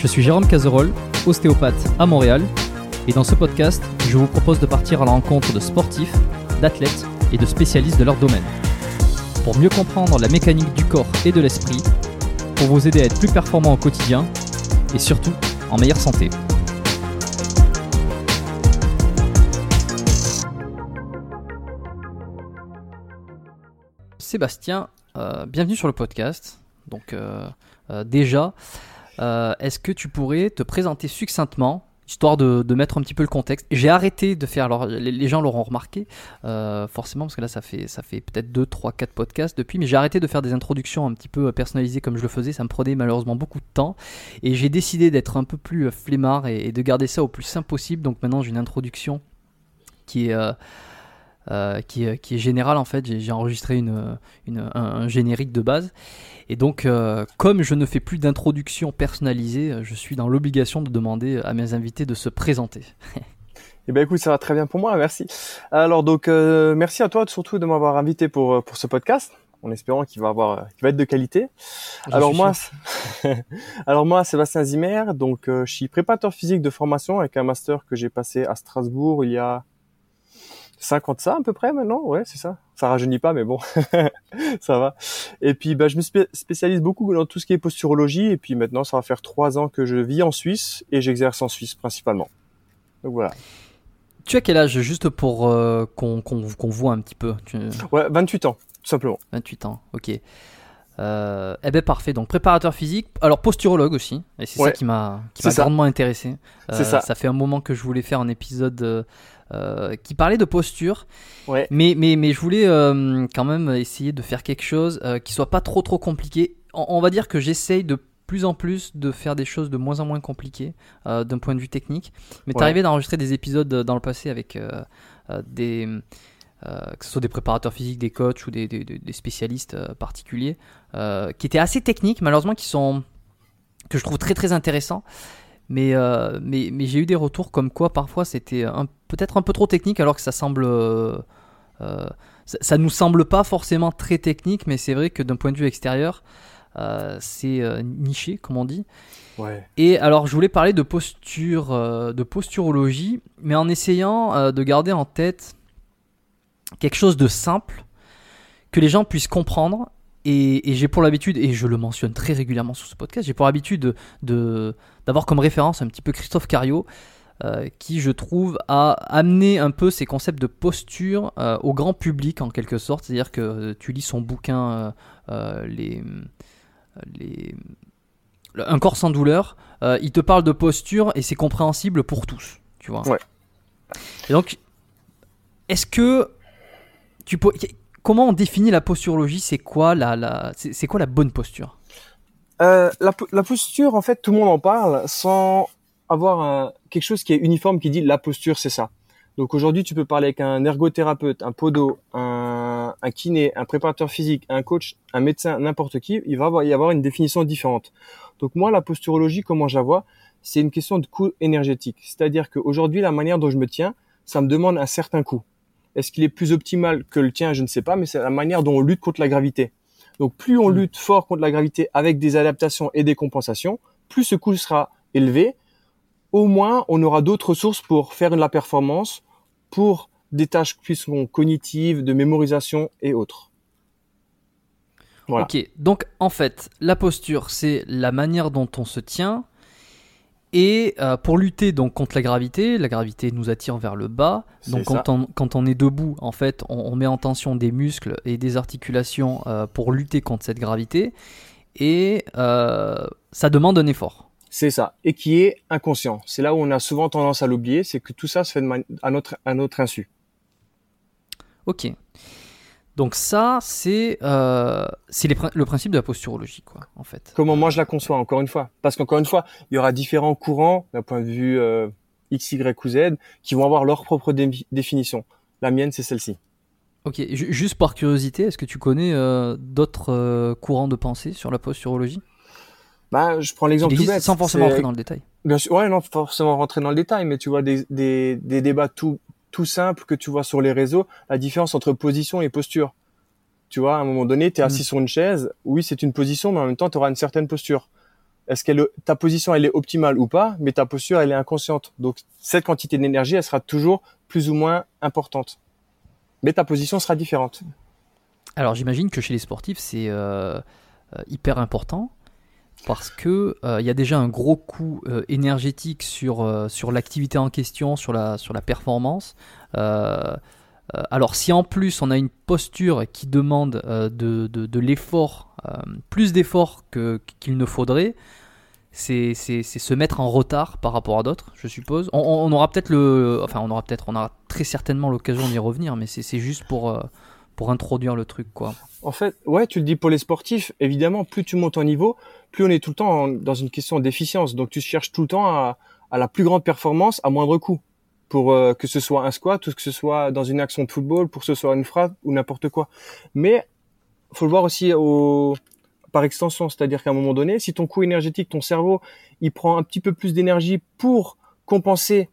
Je suis Jérôme Cazerolle, ostéopathe à Montréal, et dans ce podcast, je vous propose de partir à la rencontre de sportifs, d'athlètes et de spécialistes de leur domaine. Pour mieux comprendre la mécanique du corps et de l'esprit, pour vous aider à être plus performant au quotidien, et surtout en meilleure santé. Sébastien, euh, bienvenue sur le podcast. Donc euh, euh, déjà, euh, est-ce que tu pourrais te présenter succinctement, histoire de, mettre un petit peu le contexte? J'ai arrêté de faire, les, gens l'auront remarqué, euh, forcément, parce que là ça fait, ça fait peut-être 2, 3, 4 podcasts depuis, mais j'ai arrêté de faire des introductions un petit peu personnalisées comme je le faisais, ça me prenait malheureusement beaucoup de temps, et j'ai décidé d'être un peu plus euh, flemmard et, de garder ça au plus simple possible, donc maintenant j'ai une introduction qui est... euh, euh, qui, est- qui est générale en fait. J'ai enregistré une, une- un, un générique de base. Et donc, euh, comme je ne fais plus d'introduction personnalisée, euh, je suis dans l'obligation de demander à mes invités de se présenter. Eh ben écoute, ça va très bien pour moi, merci. Alors donc euh, merci à toi surtout de m'avoir invité pour euh, pour ce podcast, en espérant qu'il va avoir euh, qu'il va être de qualité. Alors moi, alors moi Sébastien Zimmer, donc euh, je suis préparateur physique de formation avec un master que j'ai passé à Strasbourg il y a 50 ça à peu près maintenant, ouais c'est ça. Ça rajeunit pas mais bon, ça va. Et puis bah, je me spé- spécialise beaucoup dans tout ce qui est posturologie et puis maintenant ça va faire trois ans que je vis en Suisse et j'exerce en Suisse principalement. Donc voilà. Tu as quel âge juste pour euh, qu'on qu'on voit un petit peu? Tu- Ouais, 28 ans, tout simplement. 28 ans, ok. Euh, eh ben parfait, donc préparateur physique, alors posturologue aussi, et c'est ça Ouais. qui m'a qui grandement intéressé. C'est ça. Ça fait un moment que je voulais faire un épisode euh, qui parlait de posture, Ouais. mais, mais, mais je voulais euh, quand même essayer de faire quelque chose euh, qui soit pas trop trop compliqué. On, on va dire que j'essaye de plus en plus de faire des choses de moins en moins compliquées d'un point de vue technique. Mais Ouais. arrivé d'enregistrer des épisodes dans le passé avec des, euh, que ce soit des préparateurs physiques, des coachs ou des, des- des- des spécialistes euh, particuliers, euh, qui étaient assez techniques, malheureusement, qui sont que je trouve très très intéressants. Mais, euh, mais, mais j'ai eu des retours comme quoi parfois c'était peut-être un peu trop technique alors que ça semble. euh, euh, ça, ça nous semble pas forcément très technique, mais c'est vrai que d'un point de vue extérieur, c'est niché, comme on dit. Ouais. Et alors, je voulais parler de posture, de posturologie, mais en essayant de garder en tête quelque chose de simple que les gens puissent comprendre. Et, et j'ai pour l'habitude, et je le mentionne très régulièrement sur ce podcast, j'ai pour l'habitude de- de- d'avoir comme référence un petit peu Christophe Cario, euh, qui je trouve a amené un peu ces concepts de posture euh, au grand public en quelque sorte. C'est-à-dire que euh, tu lis son bouquin, euh, les, les, le- Un corps sans douleur, il te parle de posture et c'est compréhensible pour tous. Tu vois. Ouais. Et donc, est-ce que tu peux. Comment on définit la posturologie? C'est quoi la, c'est quoi la bonne posture? Euh, la, po- la posture, en fait, tout le monde en parle sans avoir quelque chose qui est uniforme qui dit la posture, c'est ça. Donc aujourd'hui, tu peux parler avec un ergothérapeute, un podo, un, kiné, un préparateur physique, un coach, un médecin, n'importe qui, il va y avoir une définition différente. Donc moi, la posturologie, comment je la vois, c'est une question de coût énergétique. C'est-à-dire qu'aujourd'hui, la manière dont je me tiens, ça me demande un certain coût. Est-ce qu'il est plus optimal que le tien Je ne sais pas, mais c'est la manière dont on lutte contre la gravité. Donc plus on Mm. lutte fort contre la gravité avec des adaptations et des compensations, plus ce coût sera élevé. Au moins, on aura d'autres ressources pour faire de la performance, pour des tâches qui sont cognitives, de mémorisation et autres. Voilà. Ok, donc en fait, la posture, c'est la manière dont on se tient. Et euh, pour lutter donc contre la gravité, la gravité nous attire vers le bas. Donc quand on, quand on est debout, en fait, on, on met en tension des muscles et des articulations euh, pour lutter contre cette gravité. Et euh, ça demande un effort. C'est ça. Et qui est inconscient. C'est là où on a souvent tendance à l'oublier, c'est que tout ça se fait de à notre, à notre insu. Ok. Donc ça, c'est euh, le principe de la posturologie, quoi, en fait. Comment moi je la conçois, encore une fois. Parce qu'encore une fois, il y aura différents courants d'un point de vue euh, X, Y ou Z qui vont avoir leur propre dé- définition. La mienne, c'est celle-ci. Ok, ju- juste par curiosité, est-ce que tu connais euh, d'autres courants de pensée sur la posturologie? Bah, je prends l'exemple tout bête. sans forcément rentrer dans le détail Bien sûr, ouais, non, forcément rentrer dans le détail, mais tu vois des, des, des débats tout, tout simples que tu vois sur les réseaux, la différence entre position et posture. Tu vois, à un moment donné, tu es assis Mm. sur une chaise, oui, c'est une position, mais en même temps, tu auras une certaine posture. Est-ce qu'elle, ta position, elle est optimale ou pas, mais ta posture, elle est inconsciente. Donc, cette quantité d'énergie, elle sera toujours plus ou moins importante. Mais ta position sera différente. Alors j'imagine que chez les sportifs, c'est euh, euh, hyper important parce que euh, il y a déjà un gros coût euh, énergétique sur, euh, sur l'activité en question, sur la, sur la performance. Euh, euh, alors si en plus on a une posture qui demande euh, de, de, l'effort, euh, plus d'effort qu'il ne faudrait, c'est se mettre en retard par rapport à d'autres, je suppose. On, aura peut-être le, enfin on aura peut-être, on aura très certainement l'occasion d'y revenir, mais c'est juste pour euh, pour introduire le truc quoi. En fait, ouais, tu le dis pour les sportifs, évidemment, plus tu montes en niveau, plus on est tout le temps dans une question d'efficience. Donc tu cherches tout le temps à, à la plus grande performance à moindre coût. Pour euh, que ce soit un squat ou que ce soit dans une action de football, pour que ce soit une frappe ou n'importe quoi. Mais faut le voir aussi au, par extension, c'est-à-dire qu'à un moment donné, si ton coût énergétique, ton cerveau, il prend un petit peu plus d'énergie pour compenser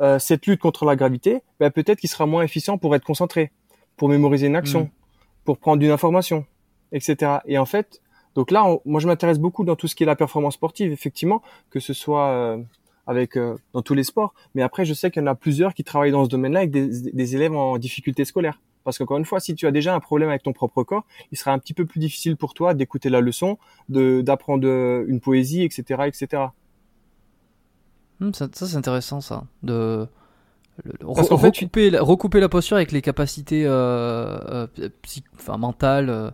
euh, cette lutte contre la gravité, ben peut-être qu'il sera moins efficient pour être concentré, pour mémoriser une action, Mm. Pour prendre une information, etc. Et en fait, donc là, moi je m'intéresse beaucoup dans tout ce qui est la performance sportive, effectivement, que ce soit euh, avec euh, dans tous les sports. Mais après, je sais qu'il y en a plusieurs qui travaillent dans ce domaine-là avec des, élèves en difficulté scolaire. Parce qu'encore une fois, si tu as déjà un problème avec ton propre corps, il sera un petit peu plus difficile pour toi d'écouter la leçon, d'apprendre euh, une poésie, etc., etc. Hmm, ça, c'est intéressant ça. Le- le- Parce re- qu'en fait, recouper, la, recouper la posture avec les capacités euh, euh, enfin, mentales, euh,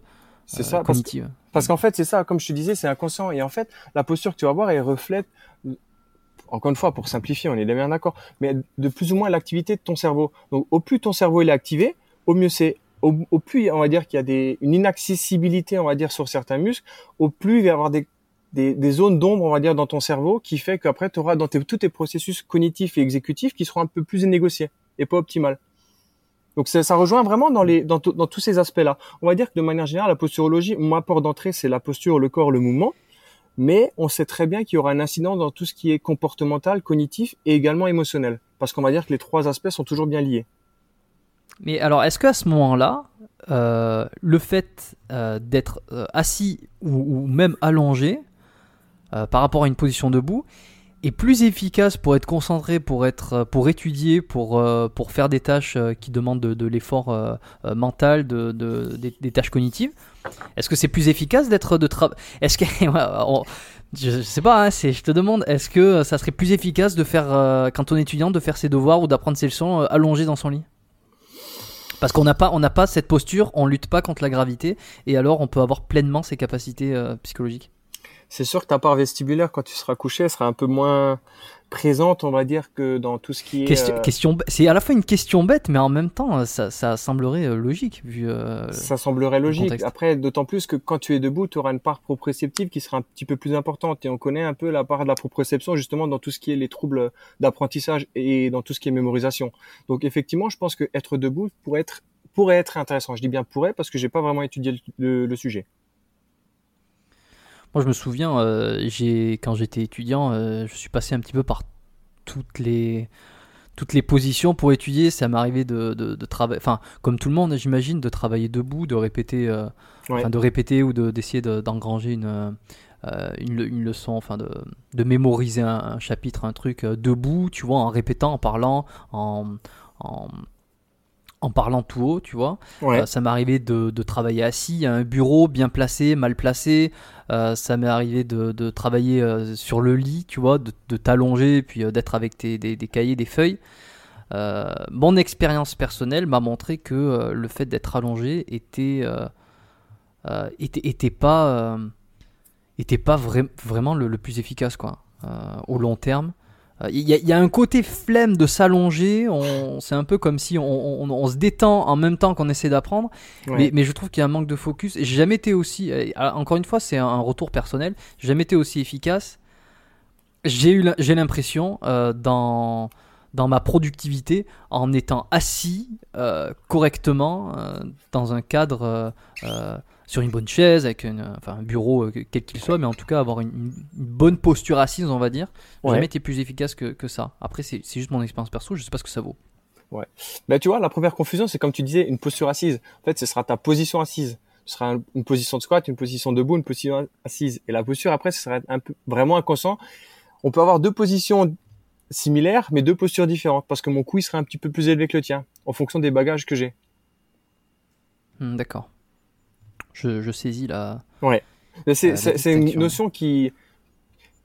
C'est euh, ça. Parce, cognitives. parce qu'en fait, c'est ça. Comme je te disais, c'est inconscient. Et en fait, la posture que tu vas voir, elle reflète, encore une fois, pour simplifier, on est bien d'accord, mais de plus ou moins l'activité de ton cerveau. Donc, au plus ton cerveau il est activé, au mieux c'est. Au, au plus, on va dire qu'il y a des, une inaccessibilité, on va dire, sur certains muscles, au plus il va y avoir des des, zones d'ombre, on va dire, dans ton cerveau, qui fait qu'après, tu auras dans tous tes processus cognitifs et exécutifs qui seront un peu plus négociés et pas optimal. Donc ça, rejoint vraiment dans, tous ces aspects-là. On va dire que de manière générale, la posturologie, mon apport d'entrée, c'est la posture, le corps, le mouvement. Mais on sait très bien qu'il y aura un incident dans tout ce qui est comportemental, cognitif et également émotionnel. Parce qu'on va dire que les trois aspects sont toujours bien liés. Mais alors, est-ce qu'à ce, moment-là, euh, le fait euh, d'être euh, assis ou, même allongé euh, par rapport à une position debout est plus efficace pour être concentré, pour être, pour étudier, pour euh, pour faire des tâches euh, qui demandent de, l'effort euh, mental, de, de des, tâches cognitives. Est-ce que c'est plus efficace d'être de travail Est-ce que je sais pas, hein, je te demande, est-ce que ça serait plus efficace de faire quand on est étudiant de faire ses devoirs ou d'apprendre ses leçons allongé dans son lit? Parce qu'on n'a pas, n'a pas cette posture, on lutte pas contre la gravité, et alors on peut avoir pleinement ses capacités psychologiques c'est sûr que ta part vestibulaire, quand tu seras couché, elle sera un peu moins présente, on va dire, que dans tout ce qui est... Question, euh... question c'est à la fois une question bête, mais en même temps, ça, ça semblerait euh, logique, vu... Euh, ça semblerait logique. Après, d'autant plus que quand tu es debout, tu auras une part proprioceptive qui sera un petit peu plus importante. Et on connaît un peu la part de la proprioception, justement, dans tout ce qui est les troubles d'apprentissage et dans tout ce qui est mémorisation. Donc, effectivement, je pense que être debout pourrait être, pourrait être intéressant. Je dis bien pourrait, parce que j'ai pas vraiment étudié le, le, le sujet. Moi, je me souviens, euh, j'ai quand j'étais étudiant, euh, je suis passé un petit peu par toutes les toutes les positions pour étudier. Ça m'arrivait de, de, de travailler, enfin, comme tout le monde, j'imagine, de travailler debout, de répéter, euh, ouais. de répéter ou de, d'essayer d'engranger une, une, une, leçon, enfin, de, de mémoriser un, un, chapitre, un truc debout, tu vois, en répétant, en parlant, en, en en parlant tout haut, tu vois. Ouais. Euh, ça m'est arrivé de, de, travailler assis à un bureau bien placé, mal placé. Euh, ça m'est arrivé de, de travailler euh, sur le lit, tu vois, de, de t'allonger, puis d'être avec tes, des, des, cahiers, des feuilles. Mon expérience personnelle m'a montré que le fait d'être allongé était, était, était pas, était pas vra vraiment le, le, plus efficace, quoi, au long terme. Il y, y, a un côté flemme de s'allonger, c'est un peu comme si on, on, on, se détend en même temps qu'on essaie d'apprendre, ouais. mais, mais, je trouve qu'il y a un manque de focus. J'ai jamais été aussi, encore une fois, c'est un retour personnel, j'ai jamais été aussi efficace. J'ai eu, j'ai l'impression euh, dans dans ma productivité en étant assis euh, correctement euh, dans un cadre euh, sur une bonne chaise, avec une, enfin, un bureau euh, quel qu'il soit, mais en tout cas avoir une, une, bonne posture assise, on va dire. Ouais. Jamais été plus efficace que, que ça. Après, c'est juste mon expérience perso, je sais pas ce que ça vaut. Ouais. Ben, tu vois, la première confusion, c'est comme tu disais, une posture assise. En fait, ce sera ta position assise. Ce sera une position de squat, une position debout, une position assise. Et la posture, après, ce sera un peu, vraiment inconscient. On peut avoir deux positions similaires, mais deux postures différentes, parce que mon cou, il sera un petit peu plus élevé que le tien, en fonction des bagages que j'ai. Mmh, D'accord je, je saisis la. Ouais. C'est une notion qui,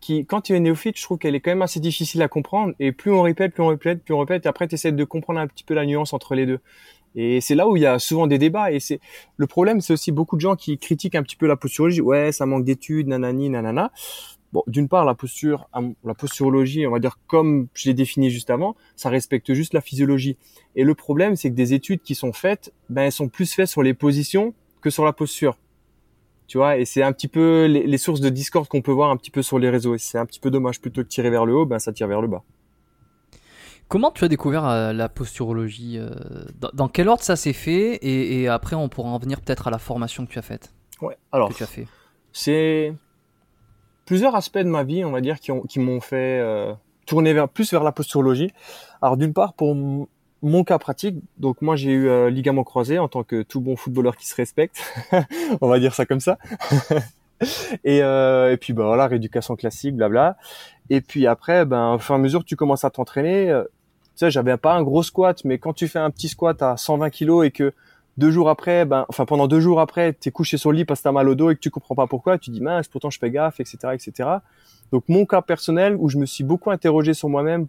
qui, quand tu es néophyte, je trouve qu'elle est quand même assez difficile à comprendre. Et plus on répète, plus on répète, plus on répète, et après tu essaies de comprendre un petit peu la nuance entre les deux. Et c'est là où il y a souvent des débats. Et c'est le problème, c'est aussi beaucoup de gens qui critiquent un petit peu la posturologie. Ouais, ça manque d'études, nanani, nanana. Bon, d'une part, la posture, la posturologie, on va dire comme je l'ai défini juste avant, ça respecte juste la physiologie. Et le problème, c'est que des études qui sont faites, ben elles sont plus faites sur les positions que sur la posture. Tu vois, et c'est un petit peu les, les sources de discorde qu'on peut voir un petit peu sur les réseaux. Et c'est un petit peu dommage plutôt que tirer vers le haut, ben ça tire vers le bas. Comment tu as découvert euh, la posturologie euh, dans, dans, quel ordre ça s'est fait et, et, après on pourra en venir peut-être à la formation que tu as faite? Ouais. Alors. Que tu as fait. C'est plusieurs aspects de ma vie, on va dire, qui ont qui m'ont fait euh, tourner vers plus vers la posturologie. Alors d'une part pour mon cas pratique, donc moi j'ai eu euh, ligament croisé en tant que tout bon footballeur qui se respecte, on va dire ça comme ça. et, euh, et puis bah voilà, rééducation classique, blabla. Et puis après, ben au fur et à mesure tu commences à t'entraîner, euh, tu sais, j'avais pas un gros squat, mais quand tu fais un petit squat à 120 kilos et que deux jours après, ben enfin pendant deux jours après, t'es couché sur le lit parce que t'as mal au dos et que tu comprends pas pourquoi, tu dis mince, pourtant je fais gaffe, etc., etc. Donc mon cas personnel où je me suis beaucoup interrogé sur moi-même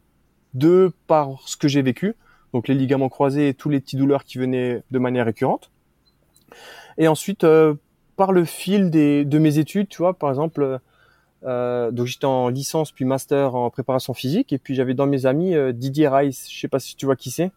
de par ce que j'ai vécu donc les ligaments croisés et tous les petits douleurs qui venaient de manière récurrente. Et ensuite, euh, par le fil des, de mes études, tu vois, par exemple, euh, donc j'étais en licence puis master en préparation physique, et puis j'avais dans mes amis euh, Didier Rice, je sais pas si tu vois qui c'est.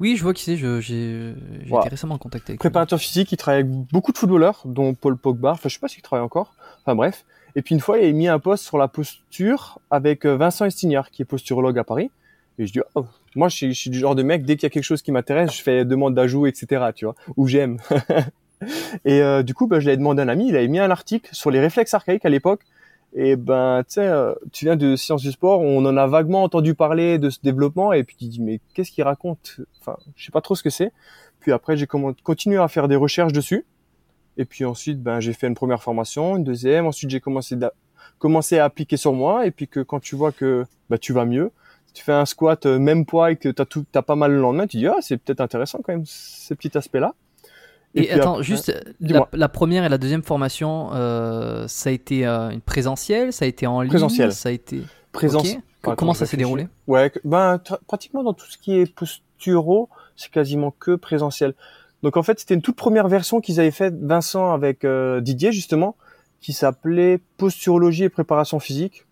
Oui, je vois qui c'est. J'ai j'ai été récemment en contact avec. Préparateur physique, il travaille avec beaucoup de footballeurs, dont Paul Pogba. Enfin, je sais pas s'il travaille encore. Enfin bref. Et puis une fois, il a mis un post sur la posture avec euh, Vincent Estignard, qui est posturologue à Paris. Et je dis, oh, moi, je suis, du genre de mec, dès qu'il y a quelque chose qui m'intéresse, je fais demande d'ajout, etc. Tu vois, ou j'aime. et euh, du coup, bah, je l'ai demandé à un ami. Il avait mis un article sur les réflexes archaïques à l'époque. Et ben, tu sais, euh, tu viens de sciences du sport, on en a vaguement entendu parler de ce développement, et puis tu dis, mais qu'est-ce qu'il raconte? Enfin, je sais pas trop ce que c'est. Puis après, j'ai continué à faire des recherches dessus. Et puis ensuite, ben, j'ai fait une première formation, une deuxième. Ensuite, j'ai commencé, commencé à appliquer sur moi. Et puis que quand tu vois que ben, tu vas mieux, tu fais un squat euh, même poids et que t'as tout, t'as pas mal le lendemain, tu dis ah c'est peut-être intéressant quand même ces petits aspects-là. Et, attends, juste la, première et la deuxième formation, euh, ça a été euh, une présentielle, ça a été en ligne, présentiel. ça a été présentiel. Comment ça s'est déroulé Ouais, ben pratiquement dans tout ce qui est posturo, c'est quasiment que présentiel. Donc en fait, c'était une toute première version qu'ils avaient faite Vincent avec euh, Didier justement, qui s'appelait posturologie et préparation physique,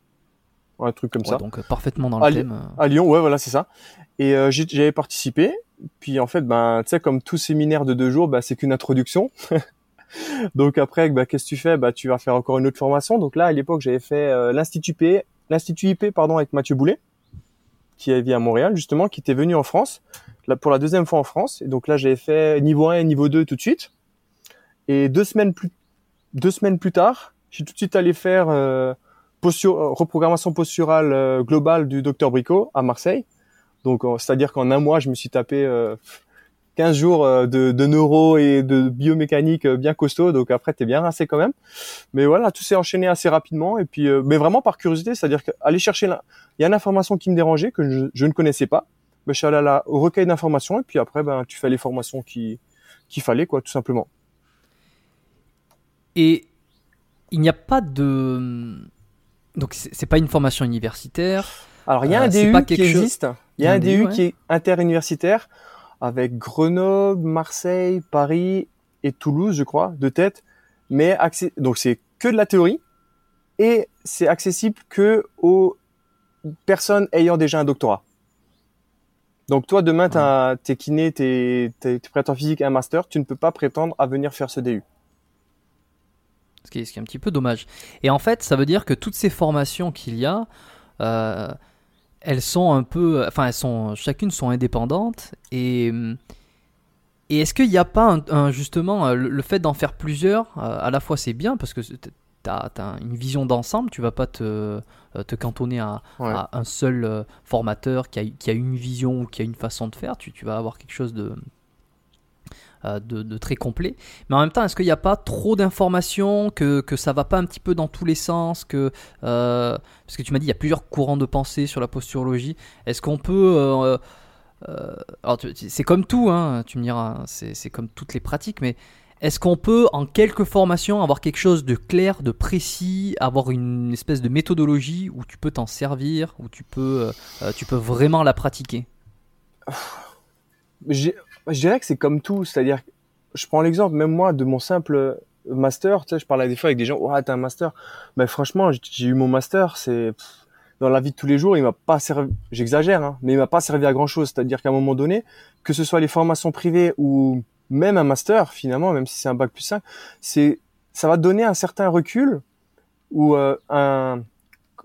un truc comme ça. Donc euh, parfaitement dans le thème. À Lyon, ouais, voilà, c'est ça. Et euh, j'avais participé. Puis en fait, ben, tu sais, comme tout séminaire de deux jours, ben, c'est qu'une introduction. donc après, ben, qu'est-ce que tu fais? Ben, tu vas faire encore une autre formation. Donc là, à l'époque, j'avais fait l'institut IP, l'institut IP, pardon, avec Mathieu Boulet, qui vit à Montréal justement, qui était venu en France pour la deuxième fois en France. Et donc là, j'ai fait niveau 1 et niveau 2 tout de suite. Et deux semaines plus, deux semaines plus tard, j'ai tout de suite allé faire euh, posture, euh, reprogrammation posturale euh, globale du docteur Bricot à Marseille. Donc, c'est-à-dire qu'en un mois, je me suis tapé 15 jours de, de, neuro et de biomécanique bien costaud. Donc après, t'es bien rincé quand même. Mais voilà, tout s'est enchaîné assez rapidement. Et puis, mais vraiment par curiosité, c'est-à-dire qu'aller chercher, il y a une information qui me dérangeait que je, ne connaissais pas ben, je suis allé au recueil d'informations et puis après, ben, tu fais les formations qui qu'il fallait, quoi, tout simplement. Et il n'y a pas de. Donc, c'est pas une formation universitaire. Alors, il y a un euh, DU qui existe. Il y a un, DU, qui est interuniversitaire avec Grenoble, Marseille, Paris et Toulouse, je crois, de tête. Mais donc c'est que de la théorie et c'est accessible que aux personnes ayant déjà un doctorat. Donc toi, demain, tu t'es kiné, t'es, t'es, prêteur physique et un master, tu ne peux pas prétendre à venir faire ce DU. Ce qui, est, ce qui est un petit peu dommage. Et en fait, ça veut dire que toutes ces formations qu'il y a, euh, elles sont un peu, enfin, elles sont, chacune sont indépendantes et et est-ce qu'il n'y a pas un, justement le, fait d'en faire plusieurs, euh, à la fois c'est bien parce que tu as, une vision d'ensemble, tu vas pas te, euh, te cantonner à, un seul formateur qui a, qui a, une vision ou qui a une façon de faire, tu, tu vas avoir quelque chose de, de, de, très complet. Mais en même temps, est-ce qu'il n'y a pas trop d'informations, que, que ça va pas un petit peu dans tous les sens que, Parce que tu m'as dit, il y a plusieurs courants de pensée sur la posturologie. Est-ce qu'on peut... c'est comme tout, hein, tu me diras, c'est comme toutes les pratiques, mais est-ce qu'on peut, en quelques formations, avoir quelque chose de clair, de précis, avoir une espèce de méthodologie où tu peux t'en servir, où tu peux, euh, euh, tu peux vraiment la pratiquer? Je, dirais que c'est comme tout, c'est-à-dire, je prends l'exemple même moi de mon simple master, tu sais, je parle des fois avec des gens, ouais, t'as un master, mais franchement, j'ai eu mon master, c'est dans la vie de tous les jours, il m'a pas servi, j'exagère, hein, mais il m'a pas servi à grand chose, c'est-à-dire qu'à un moment donné, que ce soit les formations privées ou même un master finalement, même si c'est un bac plus 5, c'est ça va donner un certain recul ou euh, un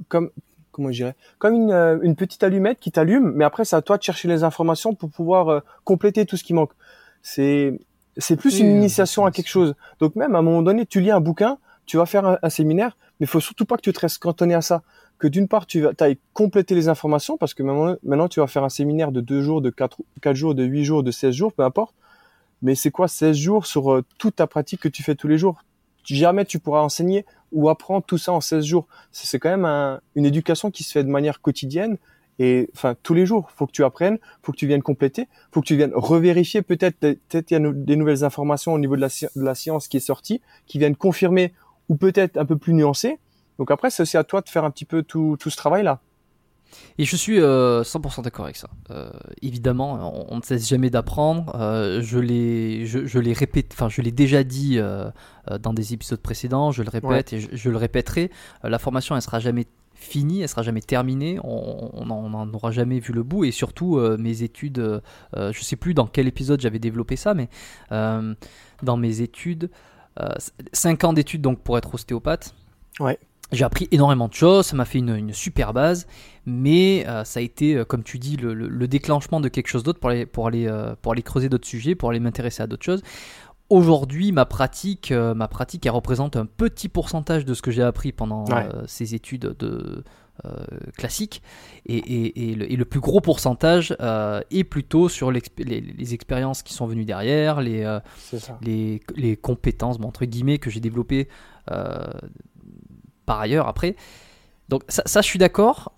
comme comment je dirais comme une, euh, une petite allumette qui t'allume, mais après c'est à toi de chercher les informations pour pouvoir euh, compléter tout ce qui manque. C'est c'est plus une initiation à quelque chose. Donc même à un moment donné, tu lis un bouquin, tu vas faire un, séminaire, mais il faut surtout pas que tu te restes cantonné à ça. Que d'une part, tu vas ailles compléter les informations parce que maintenant, maintenant, tu vas faire un séminaire de deux jours, de quatre, quatre jours, de huit jours, de 16 jours, peu importe mais c'est quoi 16 jours sur euh, toute ta pratique que tu fais tous les jours? Jamais tu pourras enseigner ou apprendre tout ça en 16 jours. C'est quand même une éducation qui se fait de manière quotidienne et enfin tous les jours. Faut que tu apprennes, faut que tu viennes compléter, faut que tu viennes revérifier peut-être peut-être il y a des nouvelles informations au niveau de la, science qui est sortie, qui viennent confirmer ou peut-être un peu plus nuancées. Donc après c'est aussi à toi de faire un petit peu tout, tout ce travail là. Et je suis 100% euh, d'accord avec ça. Euh, évidemment, on, ne cesse jamais d'apprendre. Euh, je l'ai, je, enfin, je l'ai déjà dit dans des épisodes précédents. Je le répète et je, le répéterai. la formation, elle sera jamais finie, elle sera jamais terminée, on n'en aura jamais vu le bout et surtout mes études, je sais plus dans quel épisode j'avais développé ça, mais dans mes études, 5 ans d'études donc pour être ostéopathe. Ouais. J'ai appris énormément de choses, ça m'a fait une, super base, mais euh, ça a été, euh, comme tu dis, le, déclenchement de quelque chose d'autre pour aller, pour, aller, euh, pour aller creuser d'autres sujets, pour aller m'intéresser à d'autres choses. Aujourd'hui, ma pratique, ma pratique, elle représente un petit pourcentage de ce que j'ai appris pendant ces études de, classiques, et, le, plus gros pourcentage est plutôt sur les, les, expériences qui sont venues derrière, les, les, les, compétences, entre guillemets, que j'ai développées par ailleurs après. Donc ça, je suis d'accord.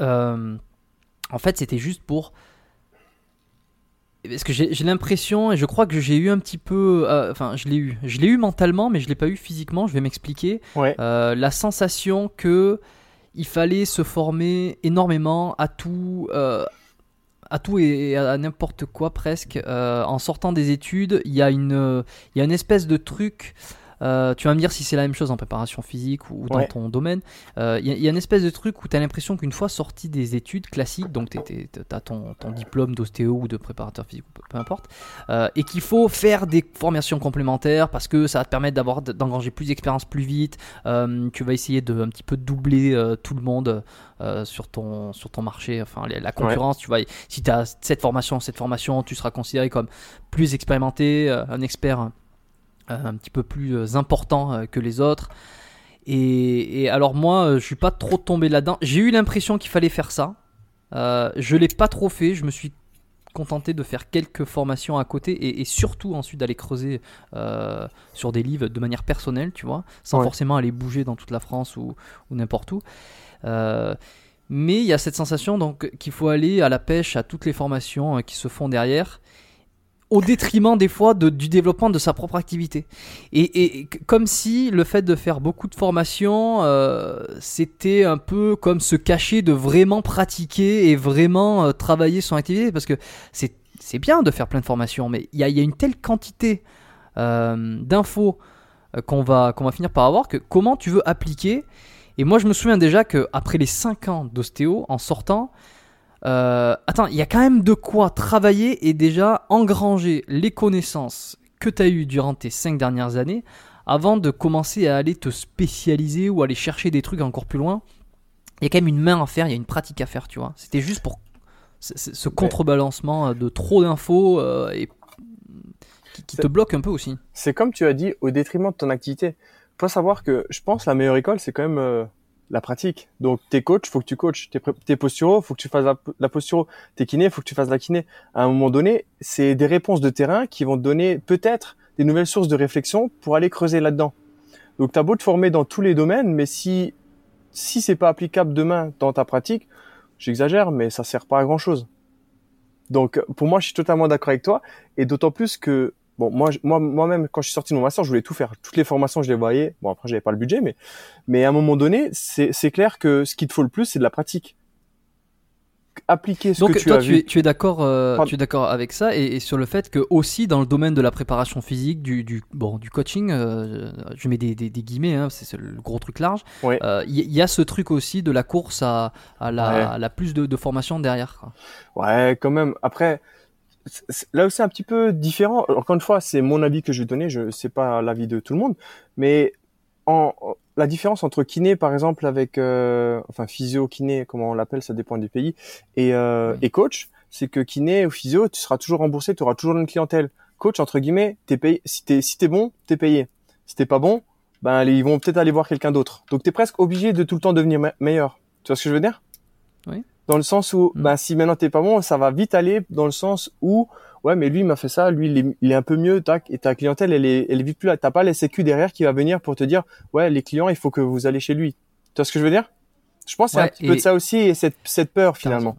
Euh, en fait, c'était juste pour... Parce que j'ai l'impression, et je crois que j'ai eu un petit peu... Euh, enfin, je l'ai eu. Je l'ai eu mentalement, mais je l'ai pas eu physiquement, je vais m'expliquer. Euh, la sensation que il fallait se former énormément à tout... à tout et à n'importe quoi presque. en sortant des études, il y, a une, il y a une espèce de truc euh, tu vas me dire si c'est la même chose en préparation physique ou dans ton domaine. Il euh, y, a une espèce de truc où tu as l'impression qu'une fois sorti des études classiques, donc tu as ton, diplôme d'ostéo ou de préparateur physique, peu, importe, euh, et qu'il faut faire des formations complémentaires parce que ça va te permettre d'avoir d'engranger plus d'expérience plus vite. tu vas essayer de un petit peu doubler tout le monde sur, ton, sur ton marché, enfin la concurrence. Tu vois, si tu as cette formation, cette formation, tu seras considéré comme plus expérimenté, un expert euh, un petit peu plus euh, important euh, que les autres. Et, alors moi, je suis pas trop tombé là-dedans. J'ai eu l'impression qu'il fallait faire ça. Euh, je l'ai pas trop fait. Je me suis contenté de faire quelques formations à côté et, surtout ensuite d'aller creuser sur des livres de manière personnelle, tu vois, sans forcément aller bouger dans toute la France ou, n'importe où. mais il y a cette sensation donc qu'il faut aller à la pêche à toutes les formations qui se font derrière au détriment des fois de, du développement de sa propre activité. Et, et, comme si le fait de faire beaucoup de formations, euh, c'était un peu comme se cacher de vraiment pratiquer et vraiment euh, travailler son activité, parce que c'est, bien de faire plein de formations, mais il y a, y a, une telle quantité euh, d'infos qu'on va, va finir par avoir que comment tu veux appliquer. Et moi je me souviens déjà que après les 5 ans d'ostéo, en sortant, euh, attends, il y a quand même de quoi travailler et déjà engranger les connaissances que tu as eues durant tes 5 dernières années avant de commencer à aller te spécialiser ou aller chercher des trucs encore plus loin. Il y a quand même une main à faire, il y a une pratique à faire, tu vois. C'était juste pour ce contrebalancement de trop d'infos euh, et qui, te bloque un peu aussi. C'est comme tu as dit, au détriment de ton activité. Faut savoir que je pense la meilleure école, c'est quand même euh, la pratique. Donc, t'es coach, faut que tu coaches. T'es, t'es posturo, faut que tu fasses la, la posturo. T'es kiné, faut que tu fasses la kiné. À un moment donné, c'est des réponses de terrain qui vont te donner peut-être des nouvelles sources de réflexion pour aller creuser là-dedans. Donc, t'as beau te former dans tous les domaines, mais si si c'est pas applicable demain dans ta pratique, j'exagère, mais ça sert pas à grand chose. Donc, pour moi, je suis totalement d'accord avec toi, et d'autant plus que bon, moi, moi, moi-même, quand je suis sorti de mon master, je voulais tout faire. Toutes les formations, je les voyais. Bon, après, j'avais pas le budget, mais, mais à un moment donné, c'est, c'est clair que ce qu'il te faut le plus, c'est de la pratique. Appliquer ce Donc, que tu toi, as tu vu. Es, tu es d'accord, euh, tu es d'accord avec ça et, sur le fait que aussi dans le domaine de la préparation physique, du, du bon, du coaching, euh, je mets des, des, des guillemets, hein, c'est, le gros truc large. Il Ouais. euh, y, y, a ce truc aussi de la course à, à la, à la plus de, de formation derrière. Quoi. Ouais, quand même. Après, là aussi un petit peu différent. Encore une fois, c'est mon avis que je vais donner, je sais pas l'avis de tout le monde, mais en, la différence entre kiné par exemple avec euh, enfin physio kiné comment on l'appelle ça dépend du pays et euh, et coach c'est que kiné ou physio tu seras toujours remboursé tu auras toujours une clientèle. Coach entre guillemets t'es payé si t'es si t'es bon t'es payé. Si t'es pas bon ben ils vont peut-être aller voir quelqu'un d'autre. Donc t'es presque obligé de tout le temps devenir me meilleur. Tu vois ce que je veux dire? Oui dans le sens où ben si maintenant t'es pas bon ça va vite aller dans le sens où ouais mais lui il m'a fait ça lui il est, il est un peu mieux tac et ta clientèle elle est elle est vite plus là. T'as pas les sécu derrière qui va venir pour te dire ouais les clients il faut que vous allez chez lui. Tu vois ce que je veux dire? Je pense que c'est un petit peu de ça aussi et cette cette peur finalement.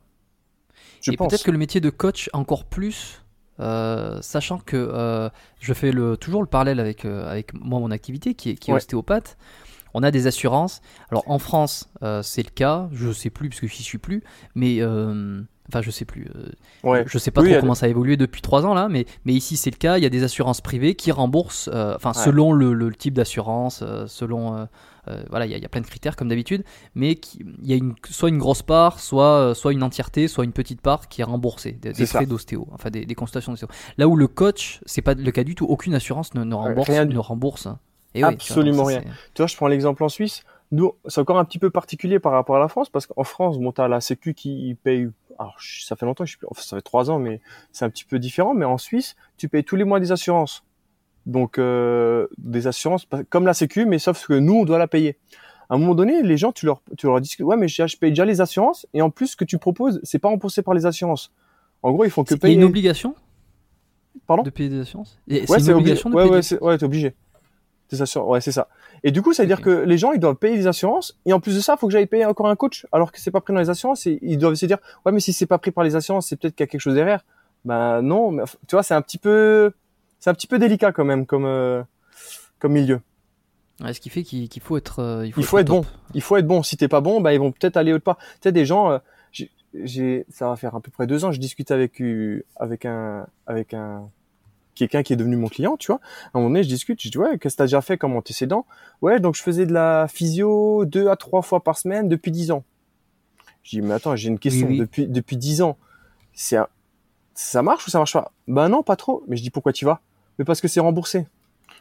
Je et pense. peut-être que le métier de coach encore plus, euh, sachant que euh, je fais le, toujours le parallèle avec, euh, avec moi, mon activité qui est, qui est Ouais. ostéopathe. On a des assurances. Alors en France, euh, c'est le cas. Je sais plus parce que j'y suis plus. Mais euh, Enfin, je sais plus. euh, Ouais. Je sais pas Oui, trop comment ça a évolué depuis trois ans là, mais, mais ici c'est le cas. Il y a des assurances privées qui remboursent, euh, enfin Ouais. selon le, le type d'assurance, selon voilà, il y, a- il y a plein de critères comme d'habitude, mais il y a une, soit une grosse part, soit soit une entièreté, soit une petite part qui est remboursée des, frais d'ostéo, enfin des, des consultations d'ostéo. Là où le coach, c'est pas le cas du tout. Aucune assurance ne, ne rembourse, rien du- ne rembourse. Et oui, tu vois, Absolument rien. Tu vois, je prends l'exemple en Suisse. Nous, c'est encore un petit peu particulier par rapport à la France, parce qu'en France, bon, t'as la Sécu qui paye. Alors, ça fait longtemps, je suis enfin, ça fait trois ans, mais c'est un petit peu différent. Mais en Suisse, tu payes tous les mois des assurances. Donc, euh, des assurances comme la Sécu, mais sauf que nous, on doit la payer. À un moment donné, les gens, tu leur, tu leur dis que ouais, mais je, paye déjà les assurances, et en plus, ce que tu proposes, c'est pas remboursé par les assurances. En gros, ils font que payer. une obligation Pardon de payer des assurances? Et Ouais, C'est obli- obligation de ouais, payer ouais, des- ouais, t'es obligé. Des assurances, ouais, c'est ça. Et du coup, ça veut dire que les gens, ils doivent payer des assurances, et en plus de ça, il faut que j'aille payer encore un coach, alors que c'est pas pris dans les assurances, et ils doivent se dire, ouais, mais si c'est pas pris par les assurances, c'est peut-être qu'il y a quelque chose derrière. Ben non, mais, tu vois, c'est un petit peu, c'est un petit peu délicat quand même, comme, euh, comme milieu. Ouais, ce qui fait qu'il faut être, euh, il faut, Il faut être bon. Il faut être bon. Si t'es pas bon, bah ils vont peut-être aller autre part. Tu sais, des gens, euh, j'ai- ça va faire à peu près deux ans, je discute avec euh, avec un avec un quelqu'un qui est devenu mon client, tu vois. À un moment donné, je discute, je dis ouais, qu'est-ce que t'as déjà fait comme antécédent? Ouais, donc je faisais de la physio deux à trois fois par semaine depuis dix ans. Je dis mais attends, j'ai une question. Oui, oui. Depuis depuis dix ans, c'est un- ça marche ou ça marche pas? Ben non, pas trop. Mais je dis pourquoi tu vas? Mais parce que c'est remboursé.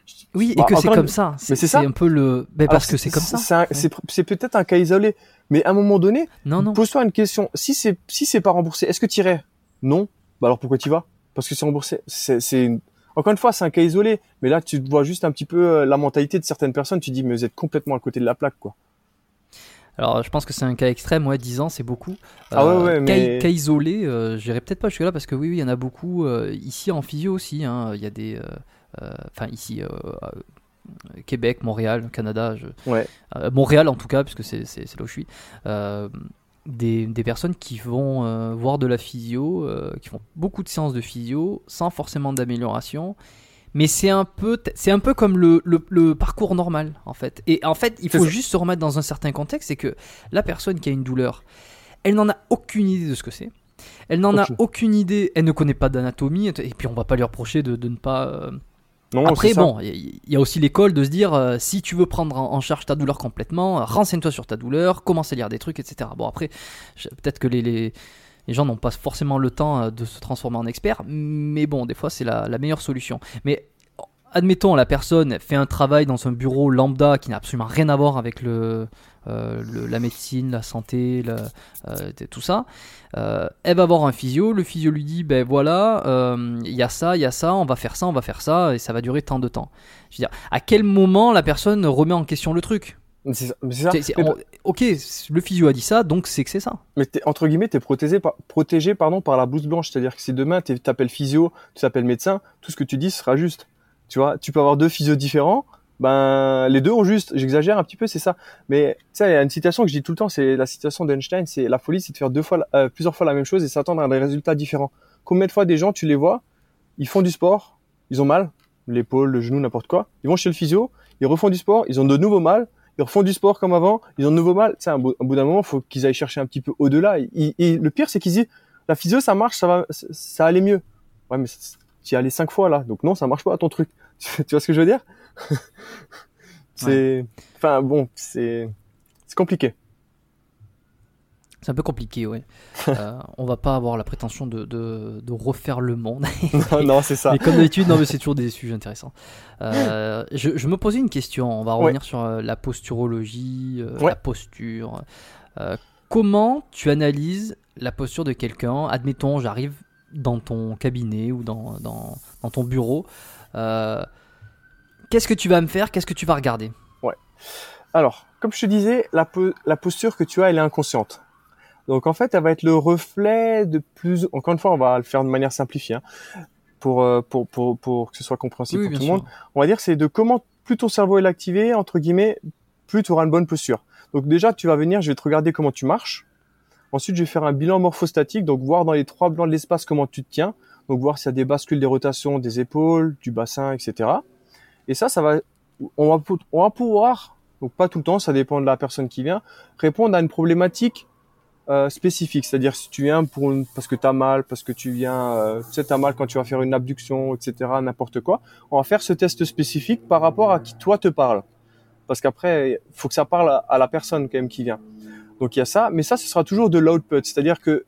Dis, Oui, et bah, que c'est comme ça. Mais c'est ça. un peu le. Alors, parce que c'est comme ça. C'est peut-être un cas isolé, mais à un moment donné, Non, non. pose-toi une question. Si c'est si c'est pas remboursé, est-ce que tu irais? Non. Bah alors pourquoi tu vas? Parce que c'est remboursé. C'est une- encore une fois, c'est un cas isolé, mais là tu vois juste un petit peu euh, la mentalité de certaines personnes. Tu dis mais vous êtes complètement à côté de la plaque, quoi. Alors, je pense que c'est un cas extrême, ouais, 10 ans, c'est beaucoup. Ah ouais, ouais, cas, mais- cas isolé, euh, j'irai peut-être pas jusque-là parce que oui, oui, il y en a beaucoup. euh, ici en physio aussi, hein, il y a des. euh, euh, Enfin, ici, euh, euh, Québec, Montréal, Canada, je- Ouais. euh, Montréal en tout cas, puisque c'est là où je suis. Euh, des, des personnes qui vont euh, voir de la physio, euh, qui font beaucoup de séances de physio sans forcément d'amélioration. Mais c'est un peu, c'est un peu comme le, le- le parcours normal en fait. Et en fait, il faut juste se remettre dans un certain contexte, c'est que la personne qui a une douleur, elle n'en a aucune idée de ce que c'est. Elle n'en a Aucune. aucune idée. Elle ne connaît pas d'anatomie. Et puis on va pas lui reprocher de, de ne pas. Non, Après bon, il y, a aussi l'école de se dire euh, si tu veux prendre en, charge ta douleur complètement, euh, renseigne-toi sur ta douleur, commence à lire des trucs, etc. Bon après, peut-être que les, les, les gens n'ont pas forcément le temps euh, de se transformer en expert, mais bon, des fois c'est la, la meilleure solution. Mais admettons, la personne fait un travail dans un bureau lambda qui n'a absolument rien à voir avec le, euh, le- la médecine, la santé, la- euh, tout ça. Euh, elle va voir un physio, le physio lui dit ben voilà, il y a ça, il y a ça, on va faire ça, on va faire ça, et ça va durer tant de temps. Je veux dire, à quel moment la personne remet en question le truc? C'est ça. on- Ok, le physio a dit ça, donc c'est que c'est ça. Mais entre guillemets, t'es protégé par, protégé pardon par la blouse blanche, c'est-à-dire que si demain t'es- t'appelles physio, tu t'appelles médecin, tout ce que tu dis sera juste. Tu vois, tu peux avoir deux physios différents, ben les deux ont juste. J'exagère un petit peu, c'est ça. Mais tu sais, il y a une citation que je dis tout le temps, c'est la citation d'Einstein, c'est la folie, c'est de faire deux fois, euh, plusieurs fois la même chose et s'attendre à des résultats différents. Combien de fois des gens, tu les vois, ils font du sport, ils ont mal, l'épaule, le genou, n'importe quoi, ils vont chez le physio, ils refont du sport, ils ont de nouveau mal, ils refont du sport comme avant, ils ont de nouveau mal. Tu sais, un bout, un bout d'un moment, faut qu'ils aillent chercher un petit peu au-delà. Et, et le pire, c'est qu'ils disent, la physio, ça marche, ça va, ça allait mieux. Ouais, mais tu y es allé cinq fois là, donc non, ça marche pas ton truc. tu vois ce que je veux dire? C'est, enfin bon, c'est, c'est compliqué. C'est un peu compliqué, ouais. Euh, on va pas avoir la prétention de, de, de refaire le monde. non, non, c'est ça. Mais comme d'habitude, non, mais c'est toujours des sujets intéressants. Euh, je, je me posais une question. On va Ouais. revenir sur euh, la posturologie, euh, Ouais. la posture. Comment tu analyses la posture de quelqu'un? Admettons, j'arrive dans ton cabinet ou dans, dans, dans ton bureau. Euh, Qu'est-ce que tu vas me faire Qu'est-ce que tu vas regarder? Alors, comme je te disais, la, po- la posture que tu as, elle est inconsciente. Donc en fait, elle va être le reflet de plus. Encore une fois, on va le faire de manière simplifiée hein, pour, euh, pour pour pour que ce soit compréhensible Oui, pour tout le monde. On va dire c'est de comment plus ton cerveau est activé entre guillemets, plus tu auras une bonne posture. Donc déjà, tu vas venir, je vais te regarder comment tu marches. Ensuite, je vais faire un bilan morphostatique, donc voir dans les trois blancs de l'espace comment tu te tiens. Donc voir s'il y a des bascules, des rotations des épaules, du bassin, etc. Et ça, ça va, on va, on va pouvoir, donc pas tout le temps, ça dépend de la personne qui vient, répondre à une problématique euh, spécifiques, c'est-à-dire si tu viens pour une, parce que tu as mal, parce que tu viens, euh, tu sais, tu as mal quand tu vas faire une abduction, etc., n'importe quoi, on va faire ce test spécifique par rapport à qui toi te parle. Parce qu'après, faut que ça parle à, à, la personne quand même qui vient. Donc il y a ça, mais ça, ce sera toujours de l'output, c'est-à-dire que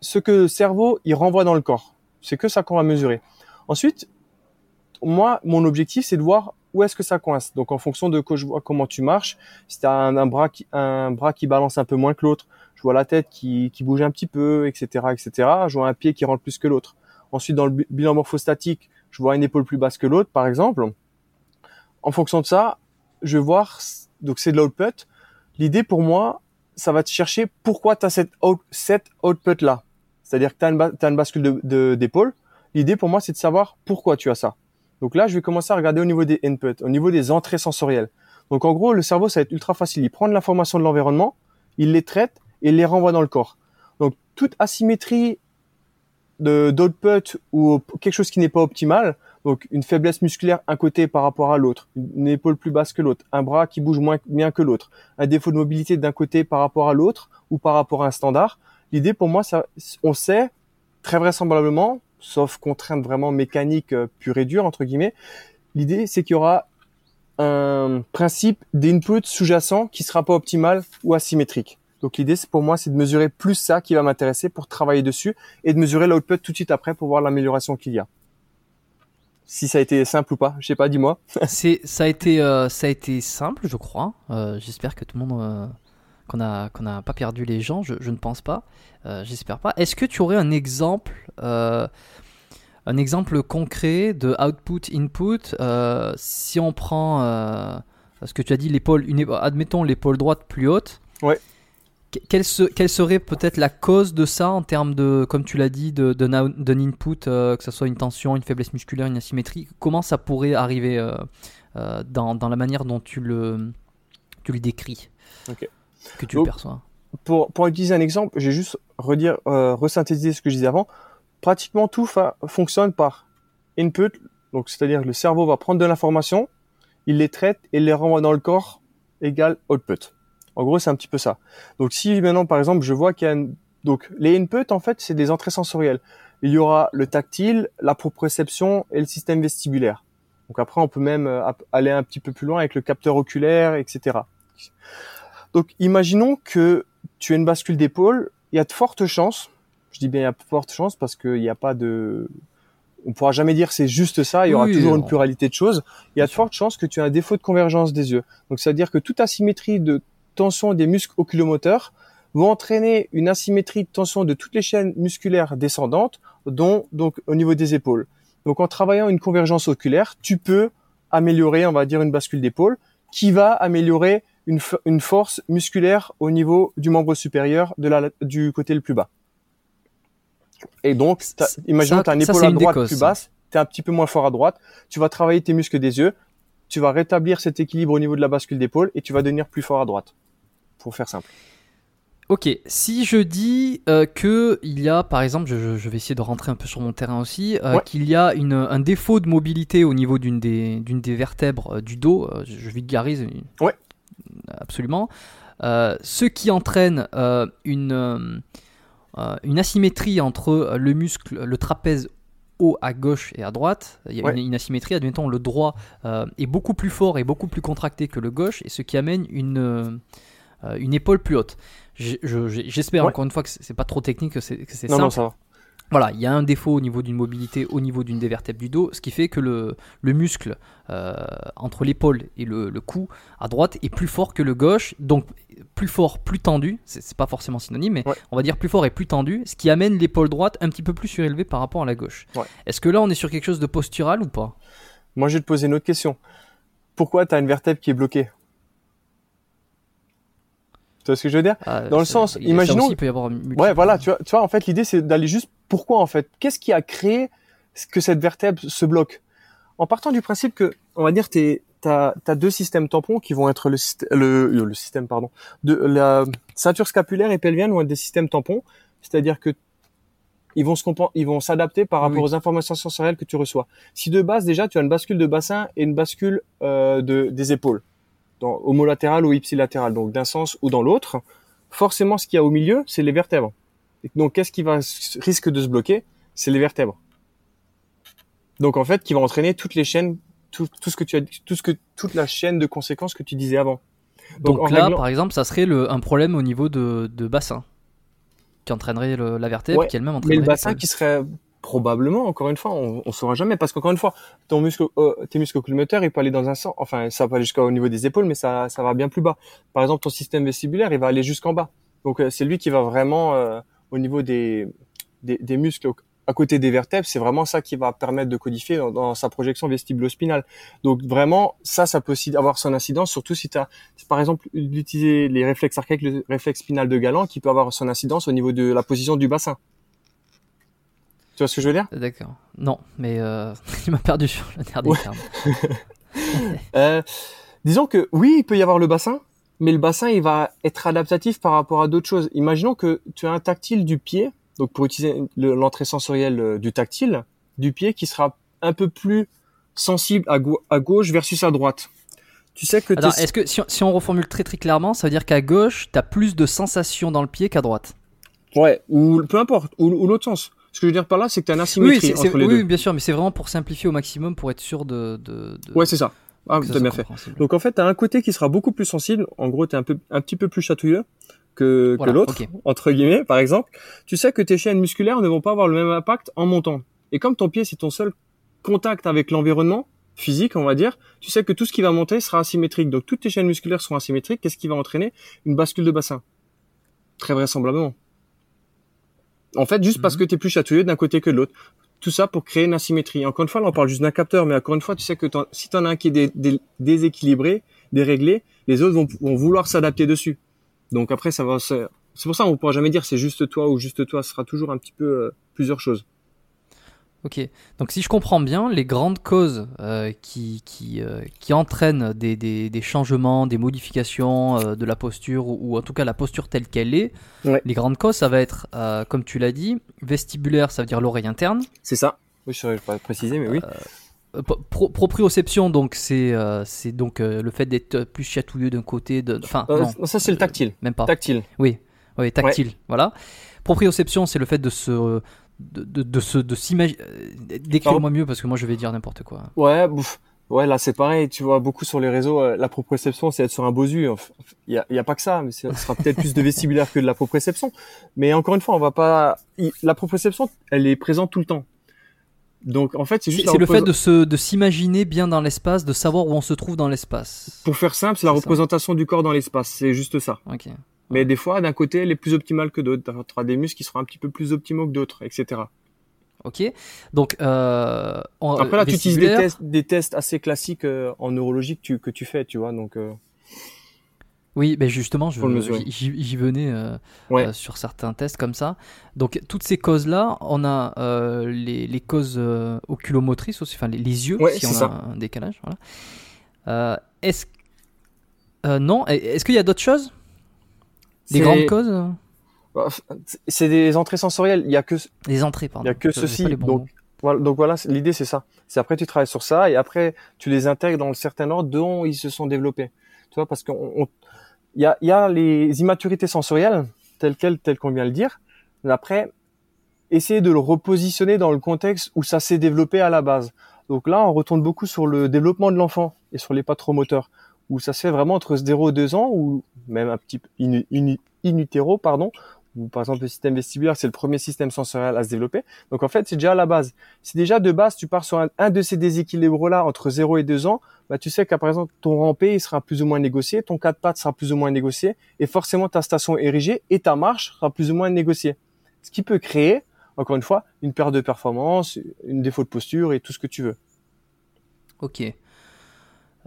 ce que le cerveau, il renvoie dans le corps, c'est que ça qu'on va mesurer. Ensuite, moi, mon objectif, c'est de voir où est-ce que ça coince. Donc en fonction de je vois comment tu marches, si tu as un, un, bras qui, un bras qui balance un peu moins que l'autre, je vois la tête qui, qui bouge un petit peu, etc., etc. Je vois un pied qui rentre plus que l'autre. Ensuite, dans le bilan morphostatique, je vois une épaule plus basse que l'autre, par exemple. En fonction de ça, je vais voir, donc c'est de l'output. L'idée pour moi, ça va te chercher pourquoi tu as cette, cette output-là. C'est-à-dire que tu as, une bascule d'épaule. De, L'idée pour moi, c'est de savoir pourquoi tu as ça. Donc là, je vais commencer à regarder au niveau des inputs, au niveau des entrées sensorielles. Donc en gros, le cerveau, ça va être ultra facile. Il prend l'information de l'environnement, il les traite et il les renvoie dans le corps. Donc toute asymétrie de d'output ou quelque chose qui n'est pas optimal, donc une faiblesse musculaire un côté par rapport à l'autre, une épaule plus basse que l'autre, un bras qui bouge moins bien que l'autre, un défaut de mobilité d'un côté par rapport à l'autre ou par rapport à un standard. L'idée pour moi, ça, on sait très vraisemblablement, sauf contrainte vraiment mécanique euh, pure et dure entre guillemets, l'idée c'est qu'il y aura un principe d'input sous-jacent qui sera pas optimal ou asymétrique. Donc l'idée, c'est pour moi, c'est de mesurer plus ça qui va m'intéresser pour travailler dessus et de mesurer l'output tout de suite après pour voir l'amélioration qu'il y a. Si ça a été simple ou pas, je sais pas, dis-moi. c'est ça a été euh, ça a été simple, je crois. Euh, J'espère que tout le monde euh, qu'on a qu'on a pas perdu les gens. Je, je ne pense pas. J'espère pas. Est-ce que tu aurais un exemple un exemple concret de output input si on prend ce que tu as dit l'épaule admettons l'épaule droite plus haute. Ouais quelle, se, quelle serait peut-être la cause de ça en termes de, comme tu l'as dit, d'un de, de, input, euh, que ce soit une tension, une faiblesse musculaire, une asymétrie Comment ça pourrait arriver euh, euh, dans, dans, la manière dont tu le, tu le décris okay. Que tu Donc, le perçois? pour, pour utiliser un exemple, je vais juste redire, resynthétiser ce que je disais avant. Pratiquement tout fonctionne par input, donc c'est-à-dire que le cerveau va prendre de l'information, il les traite et les renvoie dans le corps égale output. En gros, c'est un petit peu ça. Donc si maintenant, par exemple, je vois qu'il y a une... donc les inputs en fait, c'est des entrées sensorielles. Il y aura le tactile, la proprioception et le système vestibulaire. Donc après, on peut même aller un petit peu plus loin avec le capteur oculaire, etc. Donc imaginons que tu as une bascule d'épaule, il y a de fortes chances, je dis bien il y a de fortes chances parce qu'il n'y a pas de, on pourra jamais dire c'est juste ça, il y aura oui, toujours alors. une pluralité de choses. Il y a de fortes chances que tu as un défaut de convergence des yeux. Donc c'est à dire que toute asymétrie de tension des muscles oculomoteurs vont entraîner une asymétrie de tension de toutes les chaînes musculaires descendantes, dont donc au niveau des épaules. Donc en travaillant une convergence oculaire, tu peux améliorer, on va dire, une bascule d'épaule qui va améliorer une, une, force musculaire au niveau du membre supérieur de la, du côté le plus bas. Et donc, imaginons que tu as une épaule ça, à droite plus basse, tu es un petit peu moins fort à droite, tu vas travailler tes muscles des yeux, tu vas rétablir cet équilibre au niveau de la bascule d'épaule et tu vas devenir plus fort à droite. Pour faire simple. Ok, si je dis euh, que il y a, par exemple, je, je, vais essayer de rentrer un peu sur mon terrain aussi, euh, Ouais. qu'il y a une, un défaut de mobilité au niveau d'une des, d'une des vertèbres euh, du dos, euh, je vulgarise Ouais. absolument, ce qui entraîne une, une asymétrie entre le muscle, le trapèze haut à gauche et à droite. Il y a Ouais. une, une asymétrie, admettons, le droit est beaucoup plus fort et beaucoup plus contracté que le gauche, et ce qui amène une, une épaule plus haute. J'espère Ouais. encore une fois que c'est pas trop technique, que c'est simple. non, ça va. Voilà, il y a un défaut au niveau d'une mobilité, au niveau d'une des vertèbres du dos, ce qui fait que le, le muscle euh, entre l'épaule et le, le cou à droite est plus fort que le gauche, donc plus fort, plus tendu. C'est c'est pas forcément synonyme, mais Ouais. on va dire plus fort et plus tendu, ce qui amène l'épaule droite un petit peu plus surélevée par rapport à la gauche. Ouais. Est-ce que là on est sur quelque chose de postural ou pas? Moi, je vais te poser une autre question. Pourquoi tu as une vertèbre qui est bloquée? Tu vois ce que je veux dire? Ah, Dans le sens, imaginons- aussi, il peut y avoir multi- Ouais, voilà, tu vois, tu vois, en fait, l'idée, c'est d'aller juste pourquoi, en fait? Qu'est-ce qui a créé que cette vertèbre se bloque? En partant du principe que, on va dire, tu as, deux systèmes tampons qui vont être le, le, le système, pardon, de la ceinture scapulaire et pelvienne vont être des systèmes tampons, c'est-à-dire que ils vont se ils vont s'adapter par rapport Oui. aux informations sensorielles que tu reçois. Si de base déjà tu as une bascule de bassin et une bascule euh, de des épaules, dans, homolatérale ou ipsilatérale, donc d'un sens ou dans l'autre, forcément, ce qu'il y a au milieu, c'est les vertèbres. Donc, qu'est-ce qui va risque de se bloquer? C'est les vertèbres. Donc, en fait, qui va entraîner toutes les chaînes, tout, tout, ce que tu as, tout ce que toute la chaîne de conséquences que tu disais avant. Donc, là, par exemple, ça serait le, un problème au niveau de, de bassin qui entraînerait la vertèbre, qui elle-même entraînerait. Mais le bassin qui serait probablement, encore une fois, on, on saura jamais parce qu'encore une fois, ton muscle, euh, tes muscles oculomoteurs, il peut aller dans un sens, enfin, ça va aller jusqu'au niveau des épaules, mais ça, ça va bien plus bas. Par exemple, ton système vestibulaire, il va aller jusqu'en bas. Donc, euh, c'est lui qui va vraiment, euh, au niveau des, des, des, muscles à côté des vertèbres, c'est vraiment ça qui va permettre de codifier dans, sa projection vestibulo-spinale. Donc vraiment, ça, ça peut aussi avoir son incidence, surtout si tu as, par exemple, d'utiliser les réflexes archaïques, le réflexe spinal de Galant, qui peut avoir son incidence au niveau de la position du bassin. Tu vois ce que je veux dire? D'accord. Non, mais euh, il m'a perdu sur le dernier terme. euh, disons que oui, il peut y avoir le bassin, mais le bassin, il va être adaptatif par rapport à d'autres choses. Imaginons que tu as un tactile du pied, donc pour utiliser l'entrée sensorielle euh, du tactile, du pied qui sera un peu plus sensible à, à gauche versus à droite. Tu sais que est-ce que si on, si on, reformule très très clairement, ça veut dire qu'à gauche, tu as plus de sensations dans le pied qu'à droite? Ouais, ou peu importe, ou, ou l'autre sens. Ce que je veux dire par là, c'est que tu as une asymétrie oui, entre les oui, deux. Oui, bien sûr, mais c'est vraiment pour simplifier au maximum, pour être sûr de... de, de... Ouais, c'est ça. Ah, t'as bien fait. Donc en fait, tu as un côté qui sera beaucoup plus sensible. En gros, tu es un, peu, un petit peu plus chatouilleux que, que l'autre, entre guillemets, par exemple. Tu sais que tes chaînes musculaires ne vont pas avoir le même impact en montant. Et comme ton pied, c'est ton seul contact avec l'environnement physique, on va dire, tu sais que tout ce qui va monter sera asymétrique. Donc toutes tes chaînes musculaires seront asymétriques. Qu'est-ce qui va entraîner? Une bascule de bassin. Très vraisemblablement. En fait, juste parce mhm. que tu es plus chatouilleux d'un côté que de l'autre. Tout ça pour créer une asymétrie. Encore une fois, là, on parle juste d'un capteur, mais encore une fois, tu sais que si tu en as un qui est déséquilibré, déréglé, les autres vont, vouloir s'adapter dessus. Donc après, ça va. C'est pour ça qu'on ne pourra jamais dire c'est juste toi ou juste toi. Ce sera toujours un petit peu euh, plusieurs choses. Ok, donc si je comprends bien, les grandes causes euh, qui, qui, euh, qui, entraînent des, des, des, changements, des modifications euh, de la posture, ou, en tout cas la posture telle qu'elle est, les grandes causes, ça va être, comme tu l'as dit, vestibulaire, ça veut dire l'oreille interne. C'est ça, oui, je ne pas préciser, mais oui. proprioception, donc c'est c'est donc le fait d'être plus chatouilleux d'un côté, de, enfin ça c'est le tactile, même pas. Tactile. Oui, oui, tactile, voilà. Proprioception, c'est le fait de se de, de, de se de s'imaginer euh, décrire-moi mieux parce que moi je vais dire n'importe quoi. Ouais ouais là c'est pareil tu vois beaucoup sur les réseaux euh, la proprioception c'est être sur un bosu il y a, y a pas que ça mais ce sera peut-être plus de vestibulaire que de la proprioception. Mais encore une fois on va pas la proprioception elle est présente tout le temps. Donc en fait c'est juste c'est le fait de se de s'imaginer bien dans l'espace de savoir où on se trouve dans l'espace. Pour faire simple c'est la représentation du corps dans l'espace c'est juste ça. Ok mais des fois, d'un côté, elle est plus optimale que d'autres. Tu auras des muscles qui seront un petit peu plus optimaux que d'autres, etc. Ok. Donc, euh, après là, tu utilises des tests, des tests assez classiques euh, en neurologie que tu, que tu fais, tu vois. Donc, euh... oui, ben justement, j'y venais euh, euh, sur certains tests comme ça. Donc, toutes ces causes-là, on a euh, les, les, causes oculomotrices aussi, enfin les, yeux, si on a un décalage. Voilà. est-ce non Est-ce qu'il y a d'autres choses? Des grandes causes bah, C'est des entrées sensorielles. Il y a que les entrées, pardon. Il y a que ceci. Donc voilà, donc voilà, l'idée c'est ça. C'est après tu travailles sur ça et après tu les intègres dans le certain ordre dont ils se sont développés. Tu vois parce qu'on il y a, y a les immaturités sensorielles telles quelles telles qu'on vient de le dire. Mais après essayer de le repositionner dans le contexte où ça s'est développé à la base. Donc là, on retourne beaucoup sur le développement de l'enfant et sur les patromoteurs où ça se fait vraiment entre 0 et 2 ans, ou même un petit in, in, pardon, où par exemple le système vestibulaire, c'est le premier système sensoriel à se développer. Donc en fait, c'est déjà à la base. Si déjà de base, tu pars sur un, de ces déséquilibres-là entre 0 et 2 ans, bah, tu sais qu'à exemple, ton rampé, il sera plus ou moins négocié, ton quatre pattes sera plus ou moins négocié, et forcément ta station érigée et ta marche sera plus ou moins négociée. Ce qui peut créer, encore une fois, une perte de performance, une défaut de posture et tout ce que tu veux. Ok.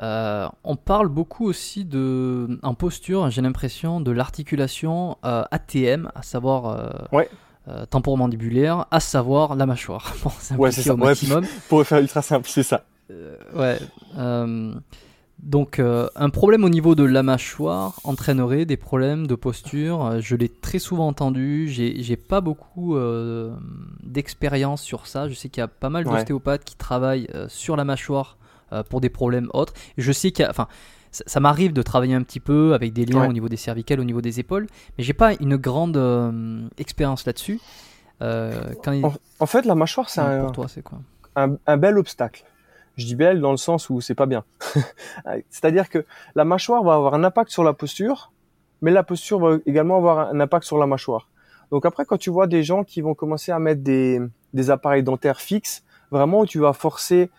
Euh, on parle beaucoup aussi de, en posture, j'ai l'impression, de l'articulation euh, ATM, à savoir euh, ouais. temporomandibulaire, à savoir la mâchoire. Bon, ouais, c'est ça. Au maximum. pour faire ultra simple, c'est ça. ouais. donc, un problème au niveau de la mâchoire entraînerait des problèmes de posture. Je l'ai très souvent entendu. J'ai pas beaucoup d'expérience sur ça. Je sais qu'il y a pas mal d'ostéopathes qui travaillent sur la mâchoire pour des problèmes autres. je sais qu'il y a, enfin, ça, ça m'arrive de travailler un petit peu avec des liens Ouais. au niveau des cervicales, au niveau des épaules, mais j'ai pas une grande euh, expérience là-dessus. Euh, il... En, en fait, la mâchoire, c'est un, un bel obstacle. Je dis belle dans le sens où c'est pas bien. C'est-à-dire que la mâchoire va avoir un impact sur la posture, mais la posture va également avoir un impact sur la mâchoire. Donc après, quand tu vois des gens qui vont commencer à mettre des, des appareils dentaires fixes, vraiment où tu vas forcer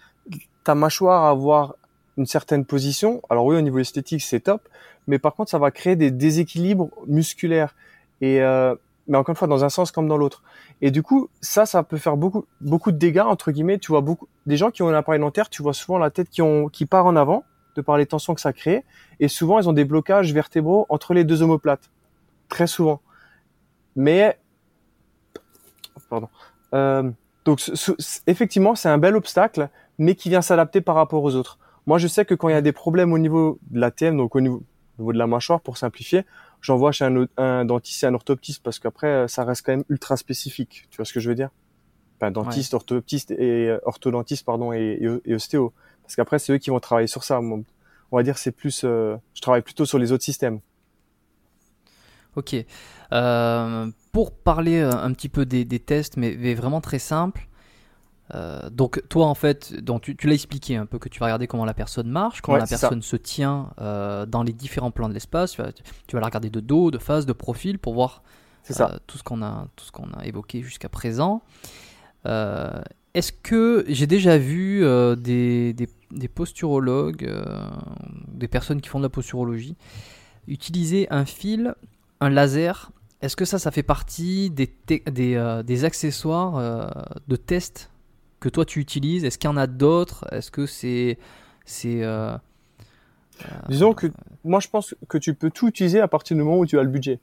ta mâchoire à avoir une certaine position. Alors oui, au niveau esthétique, c'est top, mais par contre, ça va créer des déséquilibres musculaires. Et euh, mais encore une fois, dans un sens comme dans l'autre. Et du coup, ça, ça peut faire beaucoup, beaucoup de dégâts entre guillemets. Tu vois beaucoup des gens qui ont un appareil dentaire, tu vois souvent la tête qui qui part en avant de par les tensions que ça crée, et souvent ils ont des blocages vertébraux entre les deux omoplates, très souvent. Mais, pardon. Euh, donc, effectivement, c'est un bel obstacle, mais qui vient s'adapter par rapport aux autres. Moi, je sais que quand il y a des problèmes au niveau de la TM, donc au niveau, au niveau de la mâchoire, pour simplifier, j'envoie chez un, dentiste et un orthoptiste parce qu'après, euh, ça reste quand même ultra spécifique. Tu vois ce que je veux dire? Enfin, dentiste, orthoptiste et euh, orthodontiste, pardon, et, et, et ostéo. Parce qu'après, c'est eux qui vont travailler sur ça. On va dire, c'est plus, euh, je travaille plutôt sur les autres systèmes. Ok. Euh, pour parler un petit peu des, des tests, mais, mais vraiment très simple. Euh, donc toi en fait, donc tu, tu l'as expliqué un peu que tu vas regarder comment la personne marche, comment Ouais, la ça. personne se tient euh, dans les différents plans de l'espace. Tu vas, tu vas la regarder de dos, de face, de profil pour voir ça. euh, tout ce qu'on a, tout ce qu'on a évoqué jusqu'à présent. Est-ce que j'ai déjà vu des, des, des posturologues, des personnes qui font de la posturologie, utiliser un fil, un laser? Est-ce que ça, ça fait partie des, des, des accessoires de test que toi tu utilises? Est-ce qu'il y en a d'autres? Est-ce que c'est c'est euh, Disons que moi, je pense que tu peux tout utiliser à partir du moment où tu as le budget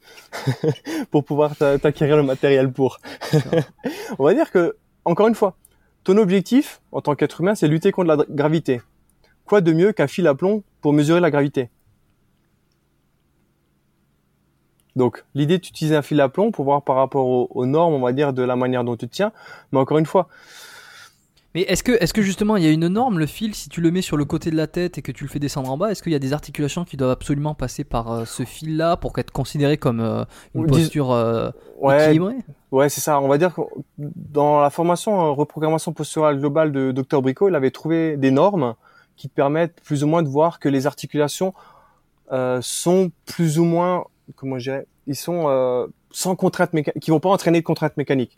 pour pouvoir t'a- t'acquérir le matériel pour. On va dire que, encore une fois, ton objectif en tant qu'être humain, c'est lutter contre la gravité. Quoi de mieux qu'un fil à plomb pour mesurer la gravité? Donc, l'idée d'utiliser un fil à plomb pour voir par rapport aux, aux normes, on va dire, de la manière dont tu te tiens. Mais encore une fois, Mais est-ce que, est que justement il y a une norme, le fil, si tu le mets sur le côté de la tête et que tu le fais descendre en bas, est-ce qu'il y a des articulations qui doivent absolument passer par euh, ce fil-là pour être considéré comme euh, une Dis- posture euh, ouais, équilibrée? Ouais, c'est ça. On va dire que dans la formation reprogrammation posturale globale de Dr Bricot, il avait trouvé des normes qui te permettent plus ou moins de voir que les articulations sont plus ou moins, comment je dirais, ils sont sans contrainte mécanique, qui vont pas entraîner de contrainte mécanique.